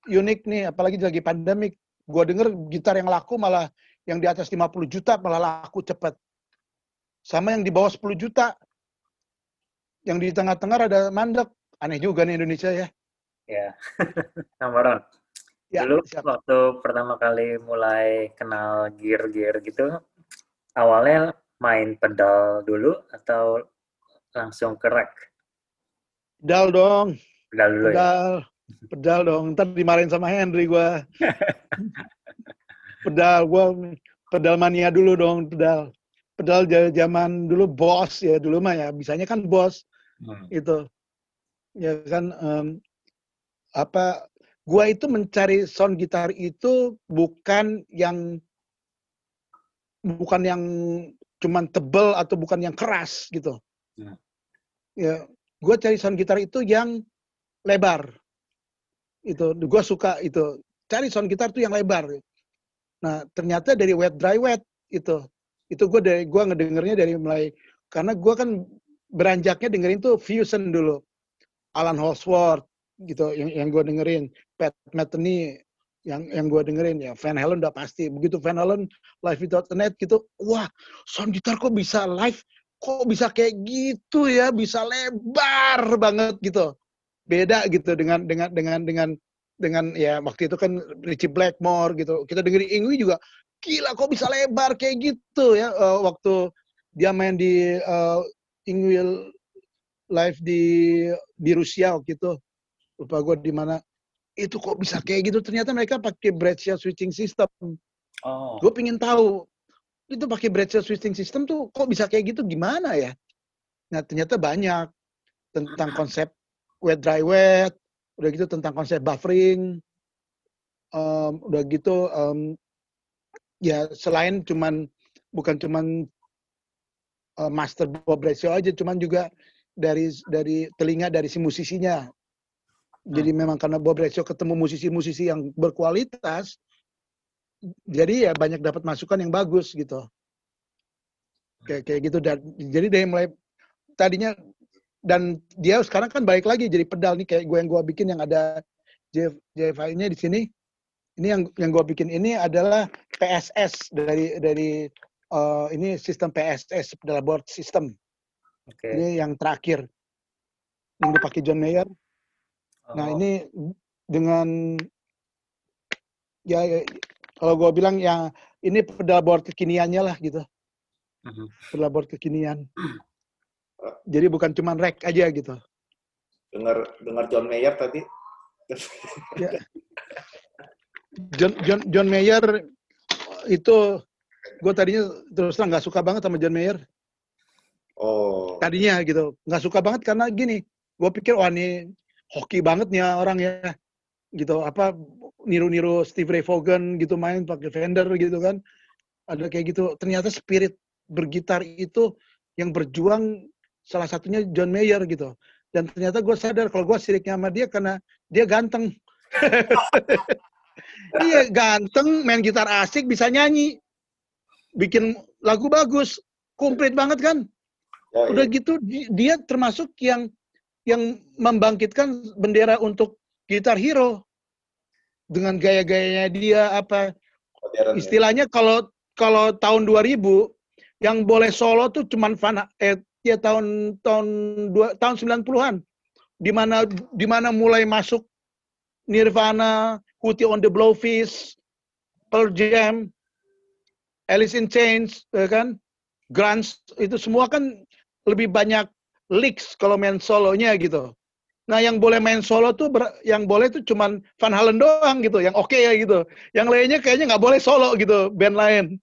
unik nih, apalagi lagi pandemik. Gua denger gitar yang laku malah yang di atas 50 juta malah laku cepet. Sama yang di bawah 10 juta. Yang di tengah-tengah ada mandek. Aneh juga nih Indonesia ya. Ya. Nambaron. Ya, Dulu siap. waktu pertama kali mulai kenal gear-gear gitu, awalnya main pedal dulu atau langsung ke rack? Pedal dong, Pedal dulu ya? pedal. Pedal dong, ntar dimarahin sama Henry gua. pedal, gua pedal mania dulu dong, pedal. Pedal zaman dulu bos ya, dulu mah ya, bisanya kan bos. Hmm. itu ya kan em, apa gua itu mencari sound gitar itu bukan yang bukan yang cuman tebel atau bukan yang keras gitu. Hmm. ya gua cari sound gitar itu yang lebar. Itu gua suka itu. Cari sound gitar tuh yang lebar. Nah ternyata dari wet dry wet itu. Itu gua dari gua ngedengernya dari mulai karena gua kan beranjaknya dengerin tuh fusion dulu. Alan Holdsworth gitu yang yang gue dengerin. Pat Metheny yang yang gue dengerin ya Van Halen udah pasti. Begitu Van Halen live without a net gitu wah sound gitar kok bisa live? Kok bisa kayak gitu ya? Bisa lebar banget gitu. Beda gitu dengan dengan dengan dengan dengan ya waktu itu kan Richie Blackmore gitu. Kita dengerin Ingui juga gila kok bisa lebar kayak gitu ya? Uh, waktu dia main di uh, live di di Rusia waktu itu lupa gue di mana. Itu kok bisa kayak gitu? Ternyata mereka pakai Breccia switching system. Oh. gue pingin tahu itu pakai Breccia switching system tuh kok bisa kayak gitu? Gimana ya? Nah ternyata banyak. Tentang konsep wet dry wet udah gitu tentang konsep buffering um, udah gitu um, ya selain cuman bukan cuman uh, master Bob Breccia aja cuman juga dari dari telinga dari si musisinya jadi hmm. memang karena Bob Ratio ketemu musisi-musisi yang berkualitas, jadi ya banyak dapat masukan yang bagus gitu. Kayak kayak gitu dan jadi dari mulai tadinya dan dia sekarang kan balik lagi jadi pedal nih kayak gue yang gue bikin yang ada JFI-nya di sini. Ini yang yang gue bikin ini adalah PSS dari dari uh, ini sistem PSS pedal board system. Okay. Ini yang terakhir yang dipakai John Mayer Nah oh. ini dengan ya, ya kalau gue bilang ya ini pedal board kekiniannya lah gitu. Uh-huh. Pedal board kekinian. Jadi bukan cuma rack aja gitu. Dengar dengar John Mayer tadi. ya. John John John Mayer itu gue tadinya terus terang nggak suka banget sama John Mayer. Oh. Tadinya gitu nggak suka banget karena gini, gue pikir wah ini hoki banget nih orang ya. Gitu apa niru-niru Steve Ray Vaughan gitu main pakai Fender gitu kan. Ada kayak gitu. Ternyata spirit bergitar itu yang berjuang salah satunya John Mayer gitu. Dan ternyata gue sadar kalau gue siriknya sama dia karena dia ganteng. Iya ganteng main gitar asik bisa nyanyi. Bikin lagu bagus. Komplit banget kan? Oh, udah gitu dia termasuk yang yang membangkitkan bendera untuk gitar hero. Dengan gaya-gayanya dia apa Modern, ya. istilahnya kalau kalau tahun 2000 yang boleh solo tuh cuman Van eh ya tahun tahun dua tahun 90-an di mana di mana mulai masuk Nirvana, Hootie on the Blowfish, Pearl Jam, Alice in Chains, ya kan, Grunge itu semua kan lebih banyak leaks kalau main solonya gitu. Nah, yang boleh main solo tuh yang boleh tuh cuman Van Halen doang gitu, yang oke okay ya gitu. Yang lainnya kayaknya nggak boleh solo gitu, band lain.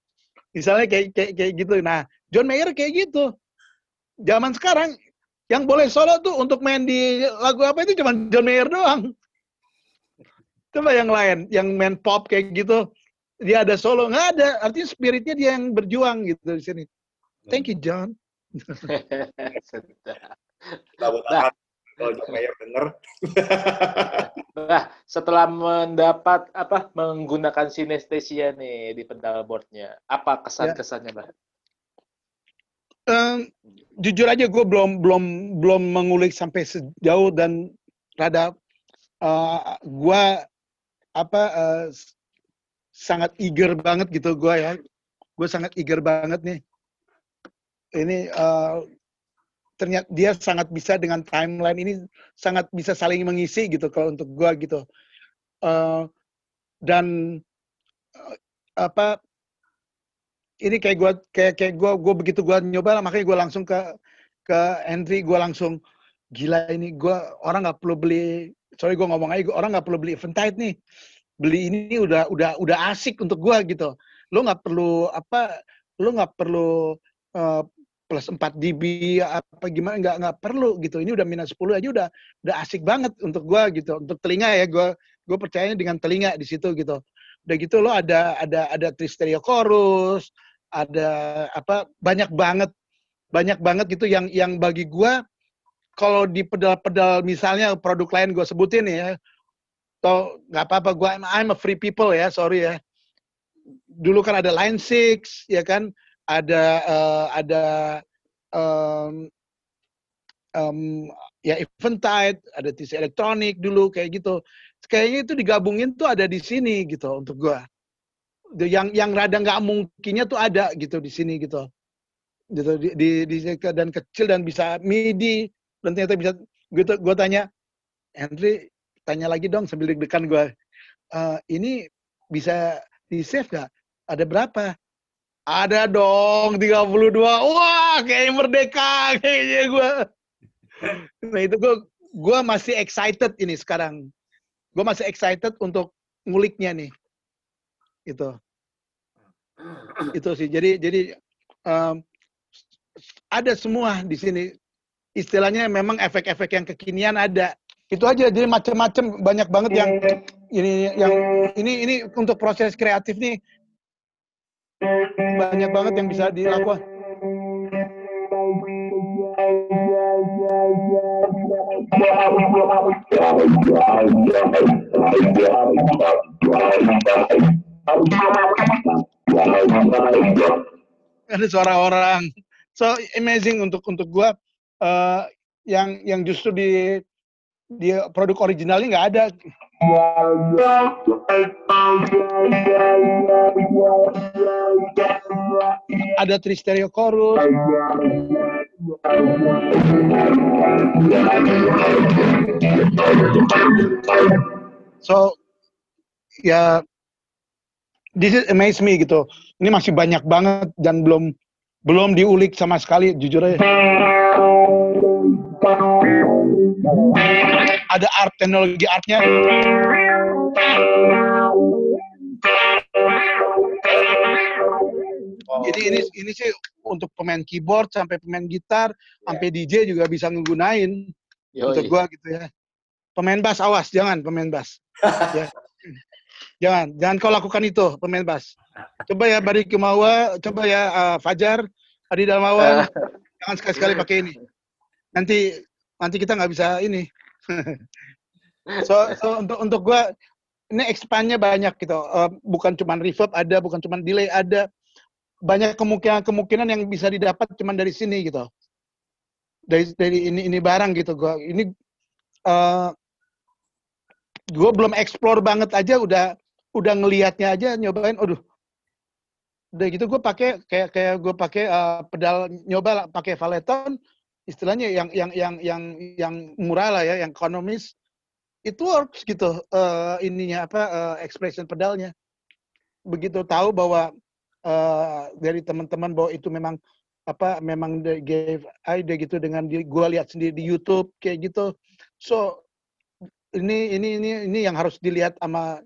Misalnya kayak kayak kayak gitu. Nah, John Mayer kayak gitu. Zaman sekarang yang boleh solo tuh untuk main di lagu apa itu cuman John Mayer doang. Coba yang lain, yang main pop kayak gitu, dia ada solo nggak ada. Artinya spiritnya dia yang berjuang gitu di sini. Thank you John nah, kalau John Mayer denger. nah, setelah mendapat apa menggunakan sinestesia nih di pedal boardnya, apa kesan-kesannya, Bah? Um, jujur aja gue belum belum belum mengulik sampai sejauh dan rada uh, gue apa uh, sangat eager banget gitu gue ya. Gue sangat eager banget nih ini uh, ternyata dia sangat bisa dengan timeline ini sangat bisa saling mengisi gitu kalau untuk gua gitu. Uh, dan uh, apa ini kayak gua kayak kayak gua gua begitu gua nyoba makanya gua langsung ke ke Henry gua langsung gila ini gua orang nggak perlu beli sorry gua ngomong aja gua, orang nggak perlu beli Eventide nih. Beli ini udah udah udah asik untuk gua gitu. Lo nggak perlu apa lo nggak perlu uh, plus 4 dB apa gimana nggak nggak perlu gitu. Ini udah minus 10 aja udah udah asik banget untuk gua gitu untuk telinga ya. Gua gue percaya dengan telinga di situ gitu. Udah gitu lo ada ada ada tristerio chorus ada apa banyak banget banyak banget gitu yang yang bagi gua kalau di pedal-pedal misalnya produk lain gue sebutin ya atau nggak apa-apa gue I'm, I'm a free people ya sorry ya. Dulu kan ada line six ya kan ada uh, ada um, um, ya Eventide, ada TC Elektronik dulu kayak gitu. Kayaknya itu digabungin tuh ada di sini gitu untuk gua. Yang yang rada nggak mungkinnya tuh ada gitu di sini gitu. Gitu di, di, di dan kecil dan bisa MIDI dan ternyata bisa gitu gua tanya Henry tanya lagi dong sambil deg-degan gua. Uh, ini bisa di save gak? Ada berapa? Ada dong 32. Wah, kayak merdeka kayaknya gue. Nah itu gue gue masih excited ini sekarang. Gue masih excited untuk nguliknya nih. Itu. Itu sih. Jadi jadi um, ada semua di sini. Istilahnya memang efek-efek yang kekinian ada. Itu aja. Jadi macam-macam banyak banget yang ini yang ini ini untuk proses kreatif nih banyak banget yang bisa dilakukan. Ada suara orang. So amazing untuk untuk gua uh, yang yang justru di di produk originalnya nggak ada ada tristereo chorus. So ya this is amaze me gitu. Ini masih banyak banget dan belum belum diulik sama sekali jujur aja ada art teknologi artnya. Jadi ini ini sih untuk pemain keyboard sampai pemain gitar yeah. sampai DJ juga bisa menggunain untuk gua gitu ya. Pemain bass awas jangan pemain bass. Ya. Jangan jangan kau lakukan itu pemain bass. Coba ya Bari Kemawa coba ya uh, Fajar Adi Dalmawan. Jangan sekali-sekali pakai ini. Nanti nanti kita nggak bisa ini so, so untuk untuk gue ini expandnya banyak gitu. Uh, bukan cuma reverb ada, bukan cuma delay ada. Banyak kemungkinan-kemungkinan yang bisa didapat cuma dari sini gitu. Dari dari ini ini barang gitu gue. Ini uh, gue belum explore banget aja udah udah ngelihatnya aja nyobain aduh udah gitu gue pakai kayak kayak gue pakai uh, pedal nyoba pakai valeton istilahnya yang yang yang yang yang murah lah ya, yang ekonomis itu works gitu uh, ininya apa uh, expression pedalnya. Begitu tahu bahwa uh, dari teman-teman bahwa itu memang apa memang the gave ide gitu dengan di, gua lihat sendiri di YouTube kayak gitu. So ini ini ini ini yang harus dilihat sama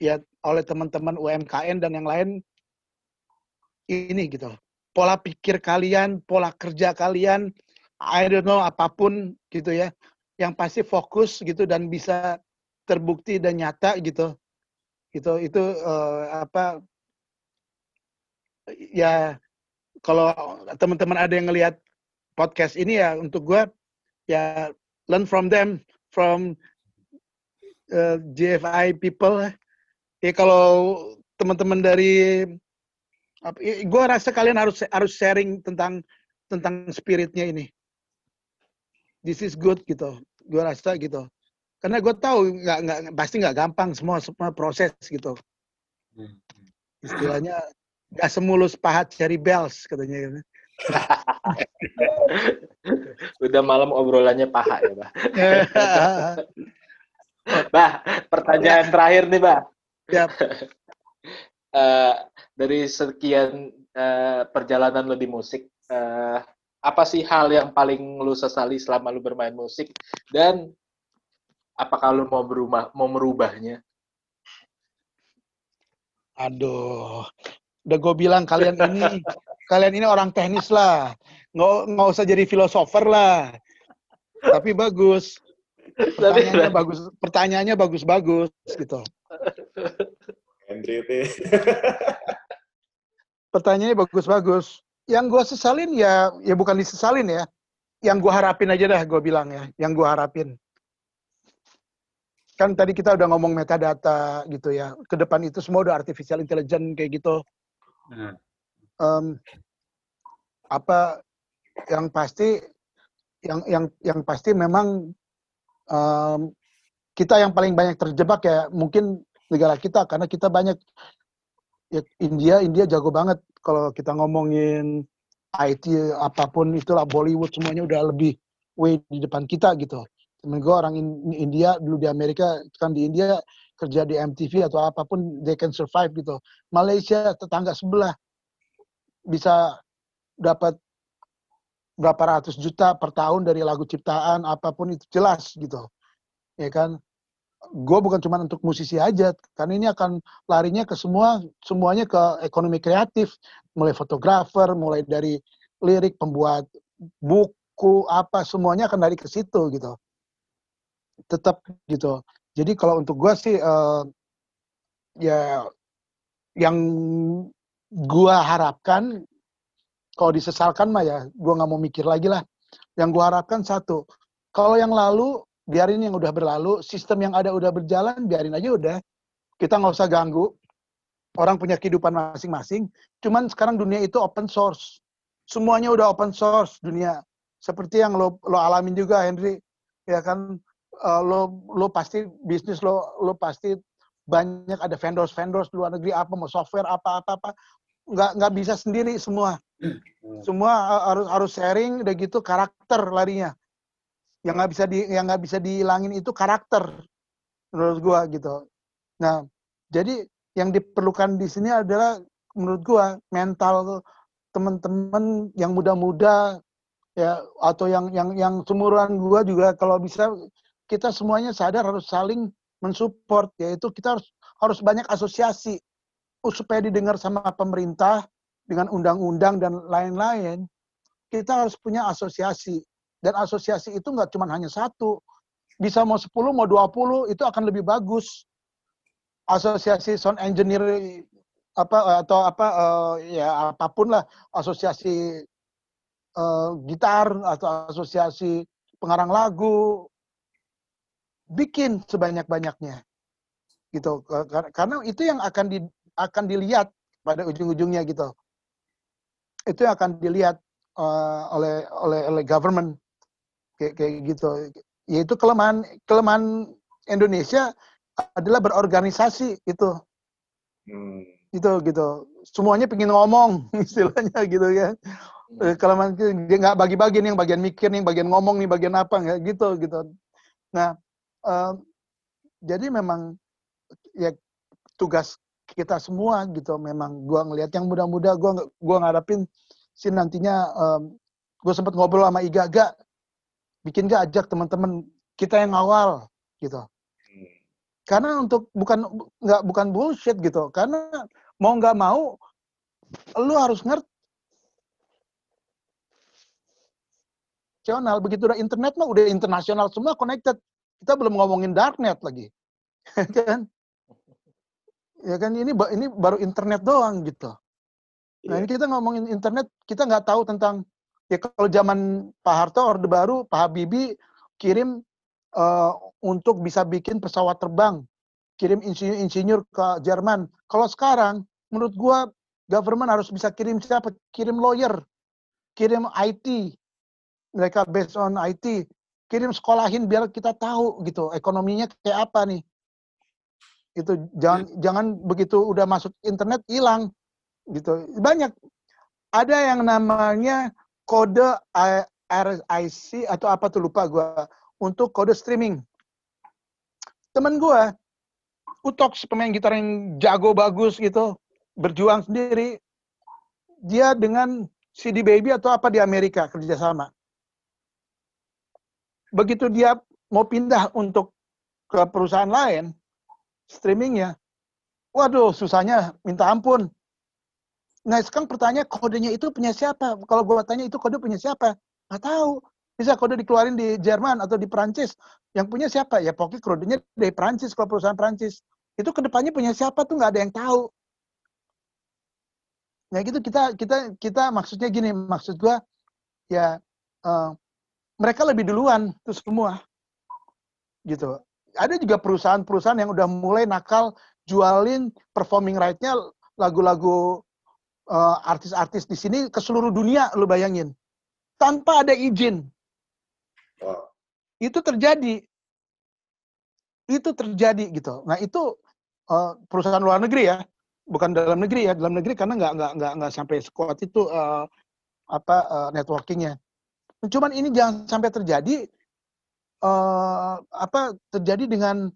ya oleh teman-teman UMKM dan yang lain ini gitu pola pikir kalian, pola kerja kalian, I don't know apa pun gitu ya, yang pasti fokus gitu dan bisa terbukti dan nyata gitu. Itu itu uh, apa ya kalau teman-teman ada yang ngelihat podcast ini ya untuk gue ya learn from them from uh, eh, GFI people ya kalau teman-teman dari gue rasa kalian harus harus sharing tentang tentang spiritnya ini this is good gitu gue rasa gitu karena gue tahu nggak nggak pasti nggak gampang semua semua proses gitu hmm. istilahnya nggak semulus pahat cari bells katanya gitu. Udah malam obrolannya paha ya, Bah. bah, pertanyaan terakhir nih, Bah. Yep. Uh, dari sekian uh, perjalanan lo di musik, uh, apa sih hal yang paling lu sesali selama lu bermain musik dan apakah lu mau berubah mau merubahnya? Aduh, udah gue bilang kalian ini kalian ini orang teknis lah, nggak nggak usah jadi filosofer lah. Tapi bagus, pertanyaannya bagus, pertanyaannya bagus-bagus gitu. Pertanyaannya bagus-bagus. Yang gue sesalin ya ya bukan disesalin ya. Yang gue harapin aja dah gue bilang ya. Yang gue harapin. Kan tadi kita udah ngomong metadata gitu ya. Ke depan itu semua udah artificial intelligence kayak gitu. Um, apa yang pasti yang yang yang pasti memang um, kita yang paling banyak terjebak ya mungkin negara kita karena kita banyak ya India India jago banget kalau kita ngomongin IT apa pun itulah Bollywood semuanya udah lebih way di depan kita gitu. Temen gue orang India dulu di Amerika kan di India kerja di MTV atau apa pun they can survive gitu. Malaysia tetangga sebelah bisa dapat berapa ratus juta per tahun dari lagu ciptaan apa pun itu jelas gitu ya kan gue bukan cuma untuk musisi aja karena ini akan larinya ke semua semuanya ke ekonomi kreatif. Mulai fotografer mulai dari lirik pembuat buku apa semuanya akan dari ke situ gitu. Tetap gitu. Jadi kalau untuk gue sih uh, ya yang gue harapkan kalau disesalkan mah ya gue nggak mau mikir lagi lah. Yang gue harapkan satu kalau yang lalu biarin yang udah berlalu sistem yang ada udah berjalan biarin aja udah. Kita nggak usah ganggu orang punya kehidupan masing-masing. Cuman sekarang dunia itu open source. Semuanya udah open source dunia. Seperti yang lo lo alamin juga Henry. Ya kan? Uh, lo lo pasti bisnis lo lo pasti banyak ada vendors vendors luar negeri apa mau software apa apa apa. Nggak nggak bisa sendiri semua. Hmm. Semua harus harus sharing udah gitu karakter larinya. Yang nggak bisa di yang nggak bisa dihilangin itu karakter menurut gua gitu. Nah, jadi yang diperlukan di sini adalah menurut gua mental teman-teman yang muda-muda ya atau yang yang yang semuruan gua juga kalau bisa kita semuanya sadar harus saling mensupport yaitu kita harus harus banyak asosiasi supaya didengar sama pemerintah dengan undang-undang dan lain-lain, kita harus punya asosiasi. Dan asosiasi itu nggak cuma hanya satu. Bisa mau 10, mau 20, itu akan lebih bagus. Asosiasi sound engineer apa atau apa uh, ya apa pun lah. Asosiasi uh, gitar atau asosiasi pengarang lagu. Bikin sebanyak-banyaknya. Gitu. Karena itu yang akan di, akan dilihat pada ujung-ujungnya gitu. Itu akan dilihat uh, oleh oleh oleh government kayak kayak gitu. Yaitu kelemahan kelemahan Indonesia adalah berorganisasi itu hmm. itu gitu. Semuanya pengen ngomong istilahnya gitu ya. Hmm. kelemahan dia nggak bagi-bagi nih yang bagian mikir nih bagian ngomong nih bagian apa nggak gitu gitu. Nah uh, jadi memang ya tugas kita semua gitu. Memang gua ngelihat yang muda-muda gua gua ngarepin sih nantinya um, gue sempat ngobrol sama Iga gak bikin gak ajak teman-teman kita yang awal gitu. Karena untuk bukan nggak bukan bullshit gitu. Karena mau nggak mau lu harus ngerti nasional. Begitu udah internet mah udah internasional semua connected. Kita belum ngomongin darknet lagi. Kan? Ya kan? Ini ini baru internet doang gitu. Nah ini iya. kita ngomongin internet, kita nggak tahu tentang ya kalau zaman Pak Harto Orde Baru, Pak Habibie kirim uh, untuk bisa bikin pesawat terbang, kirim insinyur-insinyur ke Jerman. Kalau sekarang, menurut gua government harus bisa kirim siapa? Kirim lawyer, kirim IT, mereka based on IT, kirim sekolahin biar kita tahu gitu ekonominya kayak apa nih itu jangan hmm. jangan begitu udah masuk internet hilang gitu banyak ada yang namanya kode RIC atau apa tuh lupa gue untuk kode streaming temen gue Utok pemain gitar yang jago bagus gitu berjuang sendiri dia dengan CD Baby atau apa di Amerika kerjasama begitu dia mau pindah untuk ke perusahaan lain streamingnya. Waduh, susahnya minta ampun. Nah, sekarang pertanyaan kodenya itu punya siapa? Kalau gue tanya itu kode punya siapa? Nggak tahu. Bisa kode dikeluarin di Jerman atau di Perancis. Yang punya siapa? Ya pokoknya kodenya dari Perancis, kalau perusahaan Perancis. Itu ke depannya punya siapa tuh nggak ada yang tahu. Nah gitu kita kita kita maksudnya gini, maksud gue ya uh, mereka lebih duluan tuh semua gitu ada juga perusahaan-perusahaan yang udah mulai nakal jualin performing right-nya lagu-lagu uh, artis-artis di sini ke seluruh dunia lu bayangin tanpa ada izin Itu terjadi. Itu terjadi gitu. Nah itu uh, perusahaan luar negeri ya, bukan dalam negeri ya. Dalam negeri karena nggak nggak nggak nggak sampai sekuat itu uh, apa uh, networkingnya. Cuman ini jangan sampai terjadi uh, apa terjadi dengan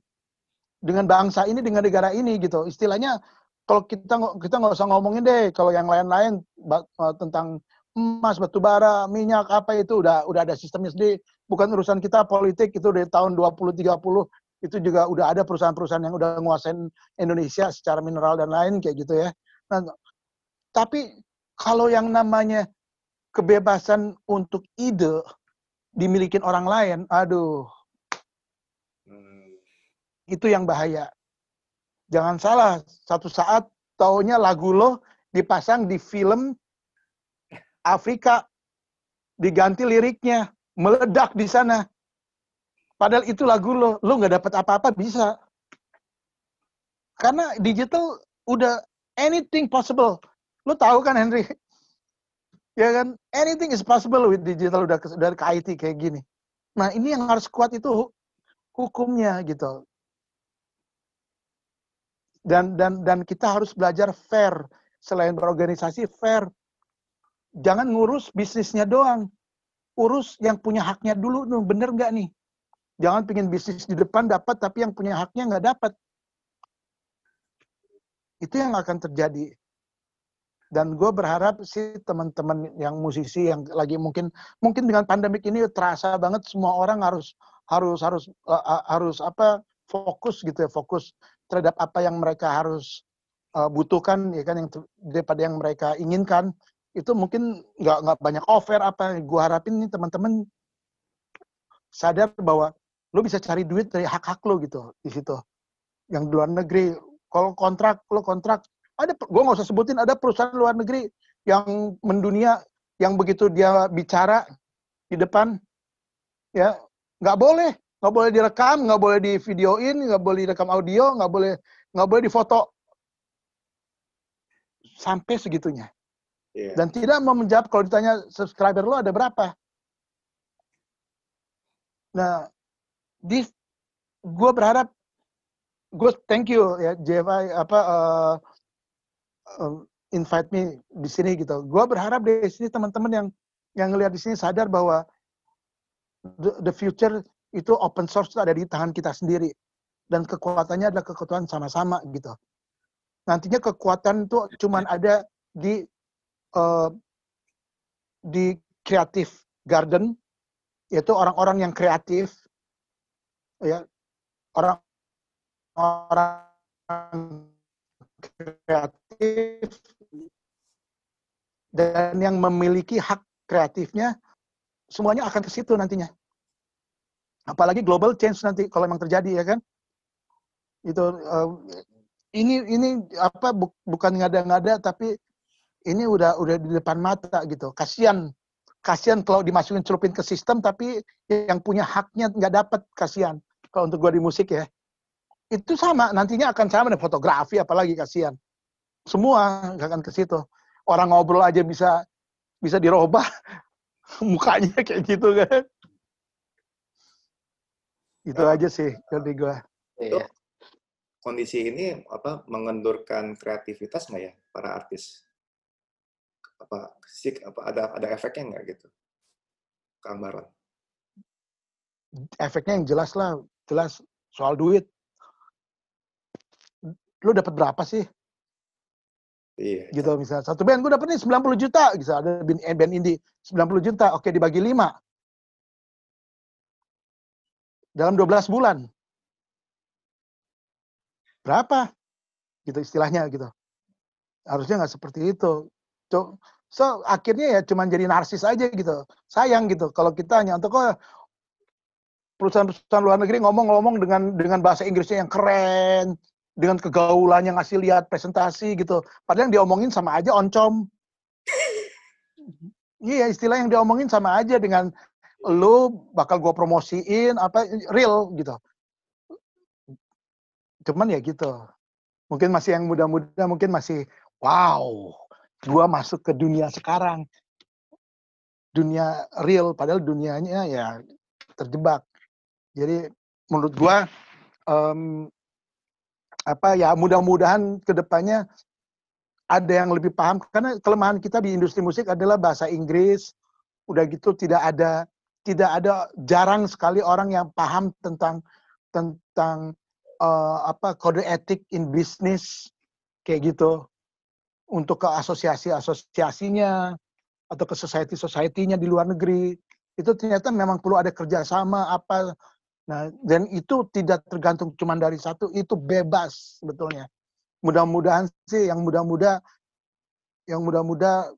dengan bangsa ini dengan negara ini gitu. Istilahnya kalau kita kita nggak usah ngomongin deh kalau yang lain-lain uh, tentang emas, batu bara, minyak apa itu udah udah ada sistemnya sendiri. Bukan urusan kita politik itu dari tahun 20 30 itu juga udah ada perusahaan-perusahaan yang udah nguasain Indonesia secara mineral dan lain kayak gitu ya. Nah, tapi kalau yang namanya kebebasan untuk ide dimiliki orang lain, aduh, hmm. itu yang bahaya. Jangan salah, satu saat taunya lagu lo dipasang di film Afrika, diganti liriknya, meledak di sana. Padahal itu lagu lo, lo nggak dapat apa-apa bisa. Karena digital udah anything possible. Lo tahu kan Henry? ya kan anything is possible with digital udah dari ke kayak gini nah ini yang harus kuat itu hukumnya gitu dan dan dan kita harus belajar fair. Selain berorganisasi fair. Jangan ngurus bisnisnya doang. Urus yang punya haknya dulu bener nggak nih? Jangan pingin bisnis di depan dapat tapi yang punya haknya nggak dapat. Itu yang akan terjadi. Dan gue berharap sih teman-teman yang musisi yang lagi mungkin mungkin dengan pandemik ini terasa banget semua orang harus harus harus uh, harus apa fokus gitu ya fokus terhadap apa yang mereka harus uh, butuhkan ya kan yang daripada yang mereka inginkan itu mungkin nggak nggak banyak offer apa. Gue harapin nih teman-teman sadar bahwa lo bisa cari duit dari hak-hak lo gitu di situ. Yang di luar negeri kalau kontrak lo kontrak ada gue nggak usah sebutin ada perusahaan luar negeri yang mendunia yang begitu dia bicara di depan ya nggak boleh nggak boleh direkam nggak boleh di videoin nggak boleh direkam audio nggak boleh nggak boleh difoto sampai segitunya yeah. dan tidak mau menjawab kalau ditanya subscriber lo ada berapa nah di gue berharap gue thank you ya JFI apa uh, uh, invite me di sini gitu. Gua berharap di sini teman-teman yang yang ngelihat di sini sadar bahwa the, the future itu open source itu ada di tangan kita sendiri dan kekuatannya adalah kekuatan sama-sama gitu. Nantinya kekuatan itu cuman ada di uh, di creative garden yaitu orang-orang yang kreatif ya orang orang kreatif dan yang memiliki hak kreatifnya semuanya akan ke situ nantinya. Apalagi global change nanti kalau memang terjadi ya kan. Itu uh, ini ini apa bu, bukan ngada-ngada tapi ini udah udah di depan mata gitu. Kasihan kasihan kalau dimasukin celupin ke sistem tapi yang punya haknya nggak dapat kasihan kalau untuk gua di musik ya. Itu sama nantinya akan sama dengan fotografi apalagi kasihan semua akan ke situ. Orang ngobrol aja bisa bisa dirubah mukanya kayak gitu kan itu oh. aja sih dari gue iya. kondisi ini apa mengendurkan kreativitas nggak ya para artis apa sih apa ada ada efeknya nggak gitu Kang Baron efeknya yang jelas lah jelas soal duit lu dapat berapa sih? Iya. Gitu misalnya satu band gue dapat nih 90 juta, gitu ada band, eh, band indie 90 juta, oke dibagi 5. Dalam 12 bulan. Berapa? Gitu istilahnya gitu. Harusnya nggak seperti itu. So, so akhirnya ya cuman jadi narsis aja gitu. Sayang gitu kalau kita hanya untuk oh, perusahaan-perusahaan luar negeri ngomong-ngomong dengan dengan bahasa Inggrisnya yang keren, dengan kegaulannya ngasih lihat presentasi gitu. Padahal yang diomongin sama aja oncom. Iya, istilah yang diomongin sama aja dengan lu bakal gua promosiin apa real gitu. Cuman ya gitu. Mungkin masih yang muda-muda mungkin masih wow, gua masuk ke dunia sekarang. Dunia real padahal dunianya ya terjebak. Jadi menurut gua um, apa ya mudah-mudahan ke depannya ada yang lebih paham karena kelemahan kita di industri musik adalah bahasa Inggris udah gitu tidak ada tidak ada jarang sekali orang yang paham tentang tentang uh, apa kode etik in business kayak gitu. Untuk ke asosiasi-asosiasinya atau ke society-society-nya di luar negeri. Itu ternyata memang perlu ada kerjasama apa. Nah, dan itu tidak tergantung cuma dari satu, itu bebas sebetulnya. Mudah-mudahan sih yang muda-muda yang muda-muda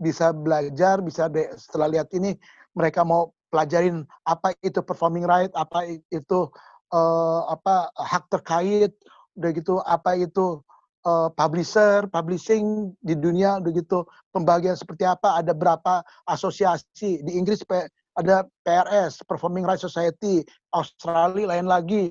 bisa belajar, bisa setelah lihat ini mereka mau pelajarin apa itu performing right, apa itu uh, apa hak terkait, udah gitu apa itu uh, publisher, publishing di dunia, udah gitu pembagian seperti apa, ada berapa asosiasi di Inggris ada PRS, Performing Rights Society, Australia lain lagi,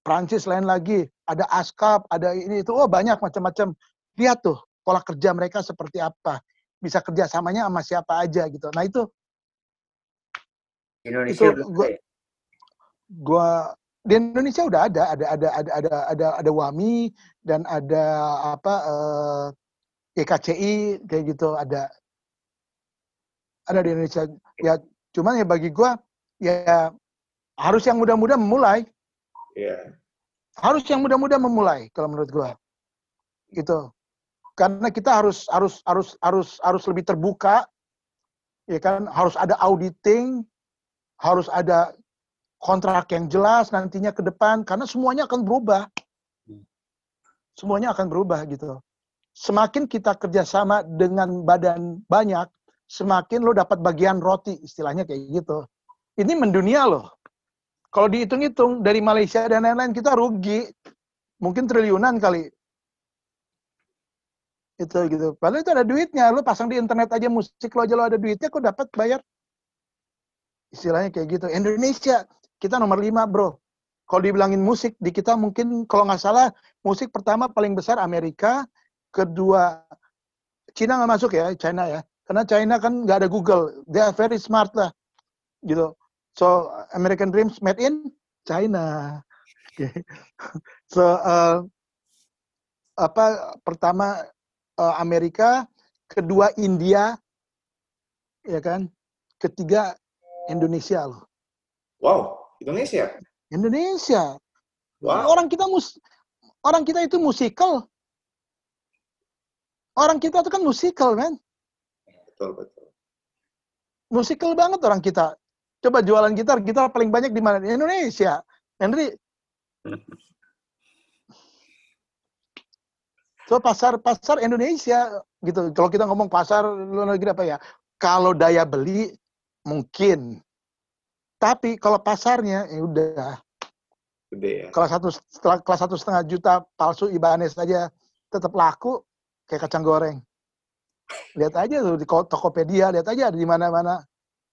Prancis lain lagi, ada ASCAP, ada ini itu, oh banyak macam-macam. Lihat tuh pola kerja mereka seperti apa, bisa kerjasamanya sama siapa aja gitu. Nah itu Indonesia itu gua, gua di Indonesia udah ada ada ada ada ada ada ada WAMI dan ada apa eh, EKCI kayak gitu ada ada di Indonesia ya Cuman ya bagi gue ya harus yang muda-muda memulai. Yeah. Harus yang muda-muda memulai kalau menurut gue. Gitu. Karena kita harus harus harus harus harus lebih terbuka. Ya kan, harus ada auditing, harus ada kontrak yang jelas nantinya ke depan karena semuanya akan berubah. Semuanya akan berubah gitu. Semakin kita kerjasama dengan badan banyak, semakin lo dapat bagian roti, istilahnya kayak gitu. Ini mendunia loh. Kalau dihitung-hitung dari Malaysia dan lain-lain kita rugi, mungkin triliunan kali. Itu gitu. Padahal itu ada duitnya. Lo pasang di internet aja musik lo aja lo ada duitnya, kok dapat bayar. Istilahnya kayak gitu. Indonesia kita nomor lima bro. Kalau dibilangin musik di kita mungkin kalau nggak salah musik pertama paling besar Amerika, kedua Cina nggak masuk ya, China ya. Karena China kan nggak ada Google. They very smart lah. Gitu. So, American Dreams made in China. Okay. So, uh, apa pertama uh, Amerika, kedua India, ya kan? Ketiga Indonesia loh. Wow, Indonesia. Indonesia. Wow. Orang kita mus orang kita itu musikal. Orang kita itu kan musikal, kan? betul betul. Musikal banget orang kita. Coba jualan gitar, gitar paling banyak di mana? Di Indonesia. Henry. So pasar pasar Indonesia gitu. Kalau kita ngomong pasar luar negeri apa ya? Kalau daya beli mungkin. Tapi kalau pasarnya ya udah. Gede ya. Kalau satu kelas satu setengah juta palsu Ibanez saja tetap laku kayak kacang goreng. Lihat aja tuh di Tokopedia, lihat aja di mana-mana.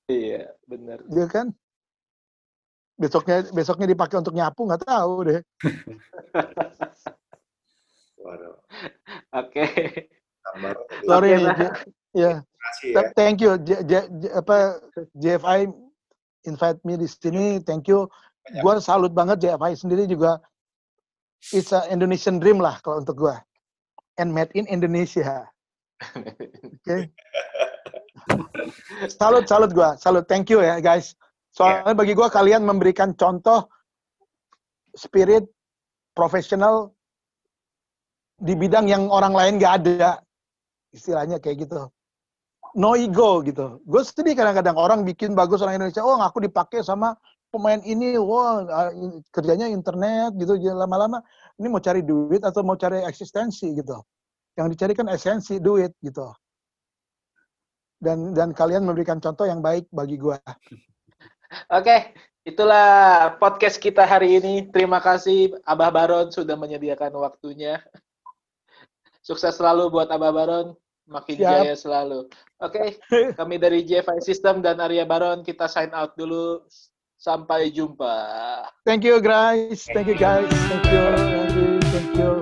Iya, benar. Dia kan besoknya besoknya dipakai untuk nyapu nggak tahu deh. Waduh. Oke. Sorry nih, ya. ya. Thank you. J, J, J, apa JFI invite me di sini. Thank you. Gue salut banget JFI sendiri juga. It's a Indonesian dream lah kalau untuk gue. And made in Indonesia. Oke. Okay. salut, salut gua. Salut. Thank you ya, guys. Soalnya yeah. bagi gua kalian memberikan contoh spirit profesional di bidang yang orang lain gak ada. Istilahnya kayak gitu. No ego gitu. Gue sedih kadang-kadang orang bikin bagus orang Indonesia, oh aku dipakai sama pemain ini, wah kerjanya internet gitu, lama-lama. Ini mau cari duit atau mau cari eksistensi gitu. Yang dicari kan esensi duit gitu. Dan dan kalian memberikan contoh yang baik bagi gua. Oke itulah podcast kita hari ini. Terima kasih Abah Baron sudah menyediakan waktunya. Sukses selalu buat Abah Baron makin Siap. jaya selalu. Oke kami dari JFI System dan Arya Baron kita sign out dulu. Sampai jumpa. Thank you guys. Thank you guys. Thank you. Thank you, thank you.